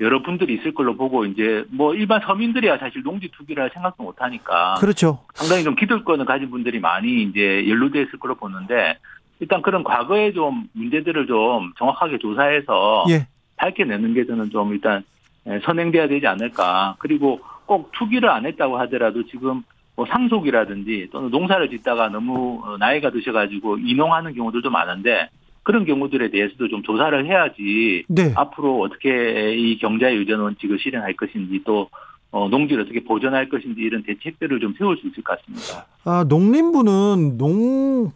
여러분들이 있을 걸로 보고 이제 뭐 일반 서민들이야 사실 농지 투기를 할 생각도 못 하니까 그렇죠. 상당히 좀 기득권을 가진 분들이 많이 이제 연루돼 있을 걸로 보는데 일단 그런 과거의 좀 문제들을 좀 정확하게 조사해서 예. 밝혀내는 게 저는 좀 일단 예, 선행돼야 되지 않을까. 그리고 꼭 투기를 안 했다고 하더라도 지금 뭐 상속이라든지 또는 농사를 짓다가 너무 나이가 드셔가지고 이농하는 경우들도 많은데 그런 경우들에 대해서도 좀 조사를 해야지 네. 앞으로 어떻게 이 경자의 유전 원칙을 실행할 것인지 또 어, 농지를 어떻게 보존할 것인지 이런 대책들을 좀 세울 수 있을 것 같습니다. 아, 농림부는 농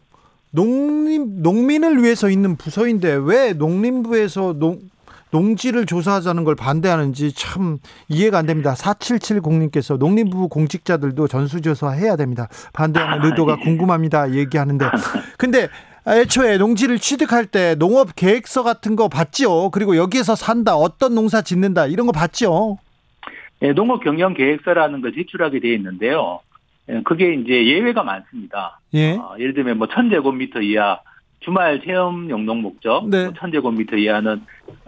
농림 농민을 위해서 있는 부서인데 왜 농림부에서 농 농지를 조사하자는 걸 반대하는지 참 이해가 안 됩니다. 4770님께서 농림부 공직자들도 전수조사 해야 됩니다. 반대하는 의도가 궁금합니다. 얘기하는데. 근데 애초에 농지를 취득할 때 농업 계획서 같은 거 봤죠. 그리고 여기에서 산다, 어떤 농사 짓는다 이런 거 봤죠. 네, 농업 경영 계획서라는 걸 제출하게 되어 있는데요. 예, 그게 이제 예외가 많습니다. 예. 어, 예를 들면 뭐 천제곱미터 이하 주말 체험 영농 목적 네. 뭐 천제곱미터 이하는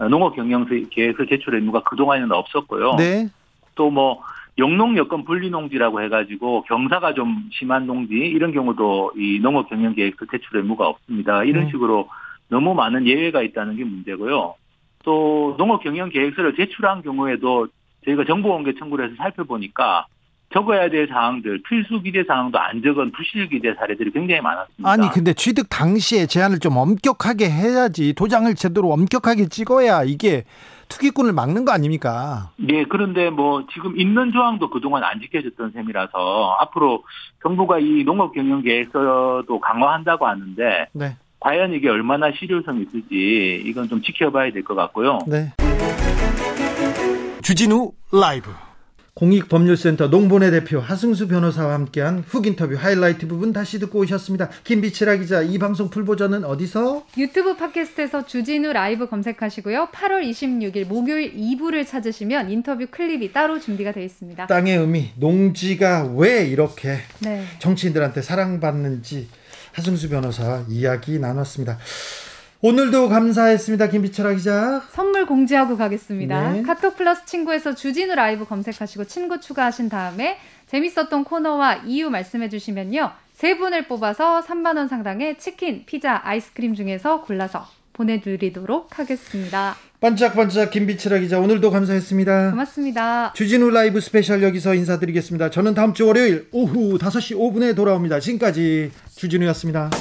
농업 경영 계획서 제출 의무가 그동안에는 없었고요. 네. 또뭐 영농 여건 분리 농지라고 해가지고 경사가 좀 심한 농지 이런 경우도 이 농업 경영 계획서 제출 의무가 없습니다. 이런 네. 식으로 너무 많은 예외가 있다는 게 문제고요. 또 농업 경영 계획서를 제출한 경우에도 저희가 정보 공개 청구를 해서 살펴보니까 적어야 될 사항들 필수 기재 사항도 안 적은 부실 기재 사례들이 굉장히 많았습니다. 아니 근데 취득 당시에 제한을 좀 엄격하게 해야지 도장을 제대로 엄격하게 찍어야 이게 투기꾼을 막는 거 아닙니까? 네, 그런데 뭐 지금 있는 조항도 그동안 안 지켜졌던 셈이라서 앞으로 정부가 이 농업 경영 계획서도 강화한다고 하는데 네. 과연 이게 얼마나 실효성이 있을지 이건 좀 지켜봐야 될 것 같고요. 네. 주진우 라이브 공익법률센터 농본의 대표 하승수 변호사와 함께한 훅 인터뷰 하이라이트 부분 다시 듣고 오셨습니다. 김빛이라 기자, 이 방송 full 버전은 어디서? 유튜브 팟캐스트에서 주진우 라이브 검색하시고요. 8월 26일 목요일 2부를 찾으시면 인터뷰 클립이 따로 준비가 되어 있습니다. 땅의 의미, 농지가 왜 이렇게 네. 정치인들한테 사랑받는지 하승수 변호사 이야기 나눴습니다. 오늘도 감사했습니다. 김빛이라 기자. 선물 공지하고 가겠습니다. 네. 카톡 플러스 친구에서 주진우 라이브 검색하시고 친구 추가하신 다음에 재밌었던 코너와 이유 말씀해 주시면요. 세 분을 뽑아서 3만 원 상당의 치킨, 피자, 아이스크림 중에서 골라서 보내드리도록 하겠습니다. 반짝반짝 김빛이라 기자 오늘도 감사했습니다. 고맙습니다. 주진우 라이브 스페셜 여기서 인사드리겠습니다. 저는 다음 주 월요일 오후 5시 5분에 돌아옵니다. 지금까지 주진우였습니다.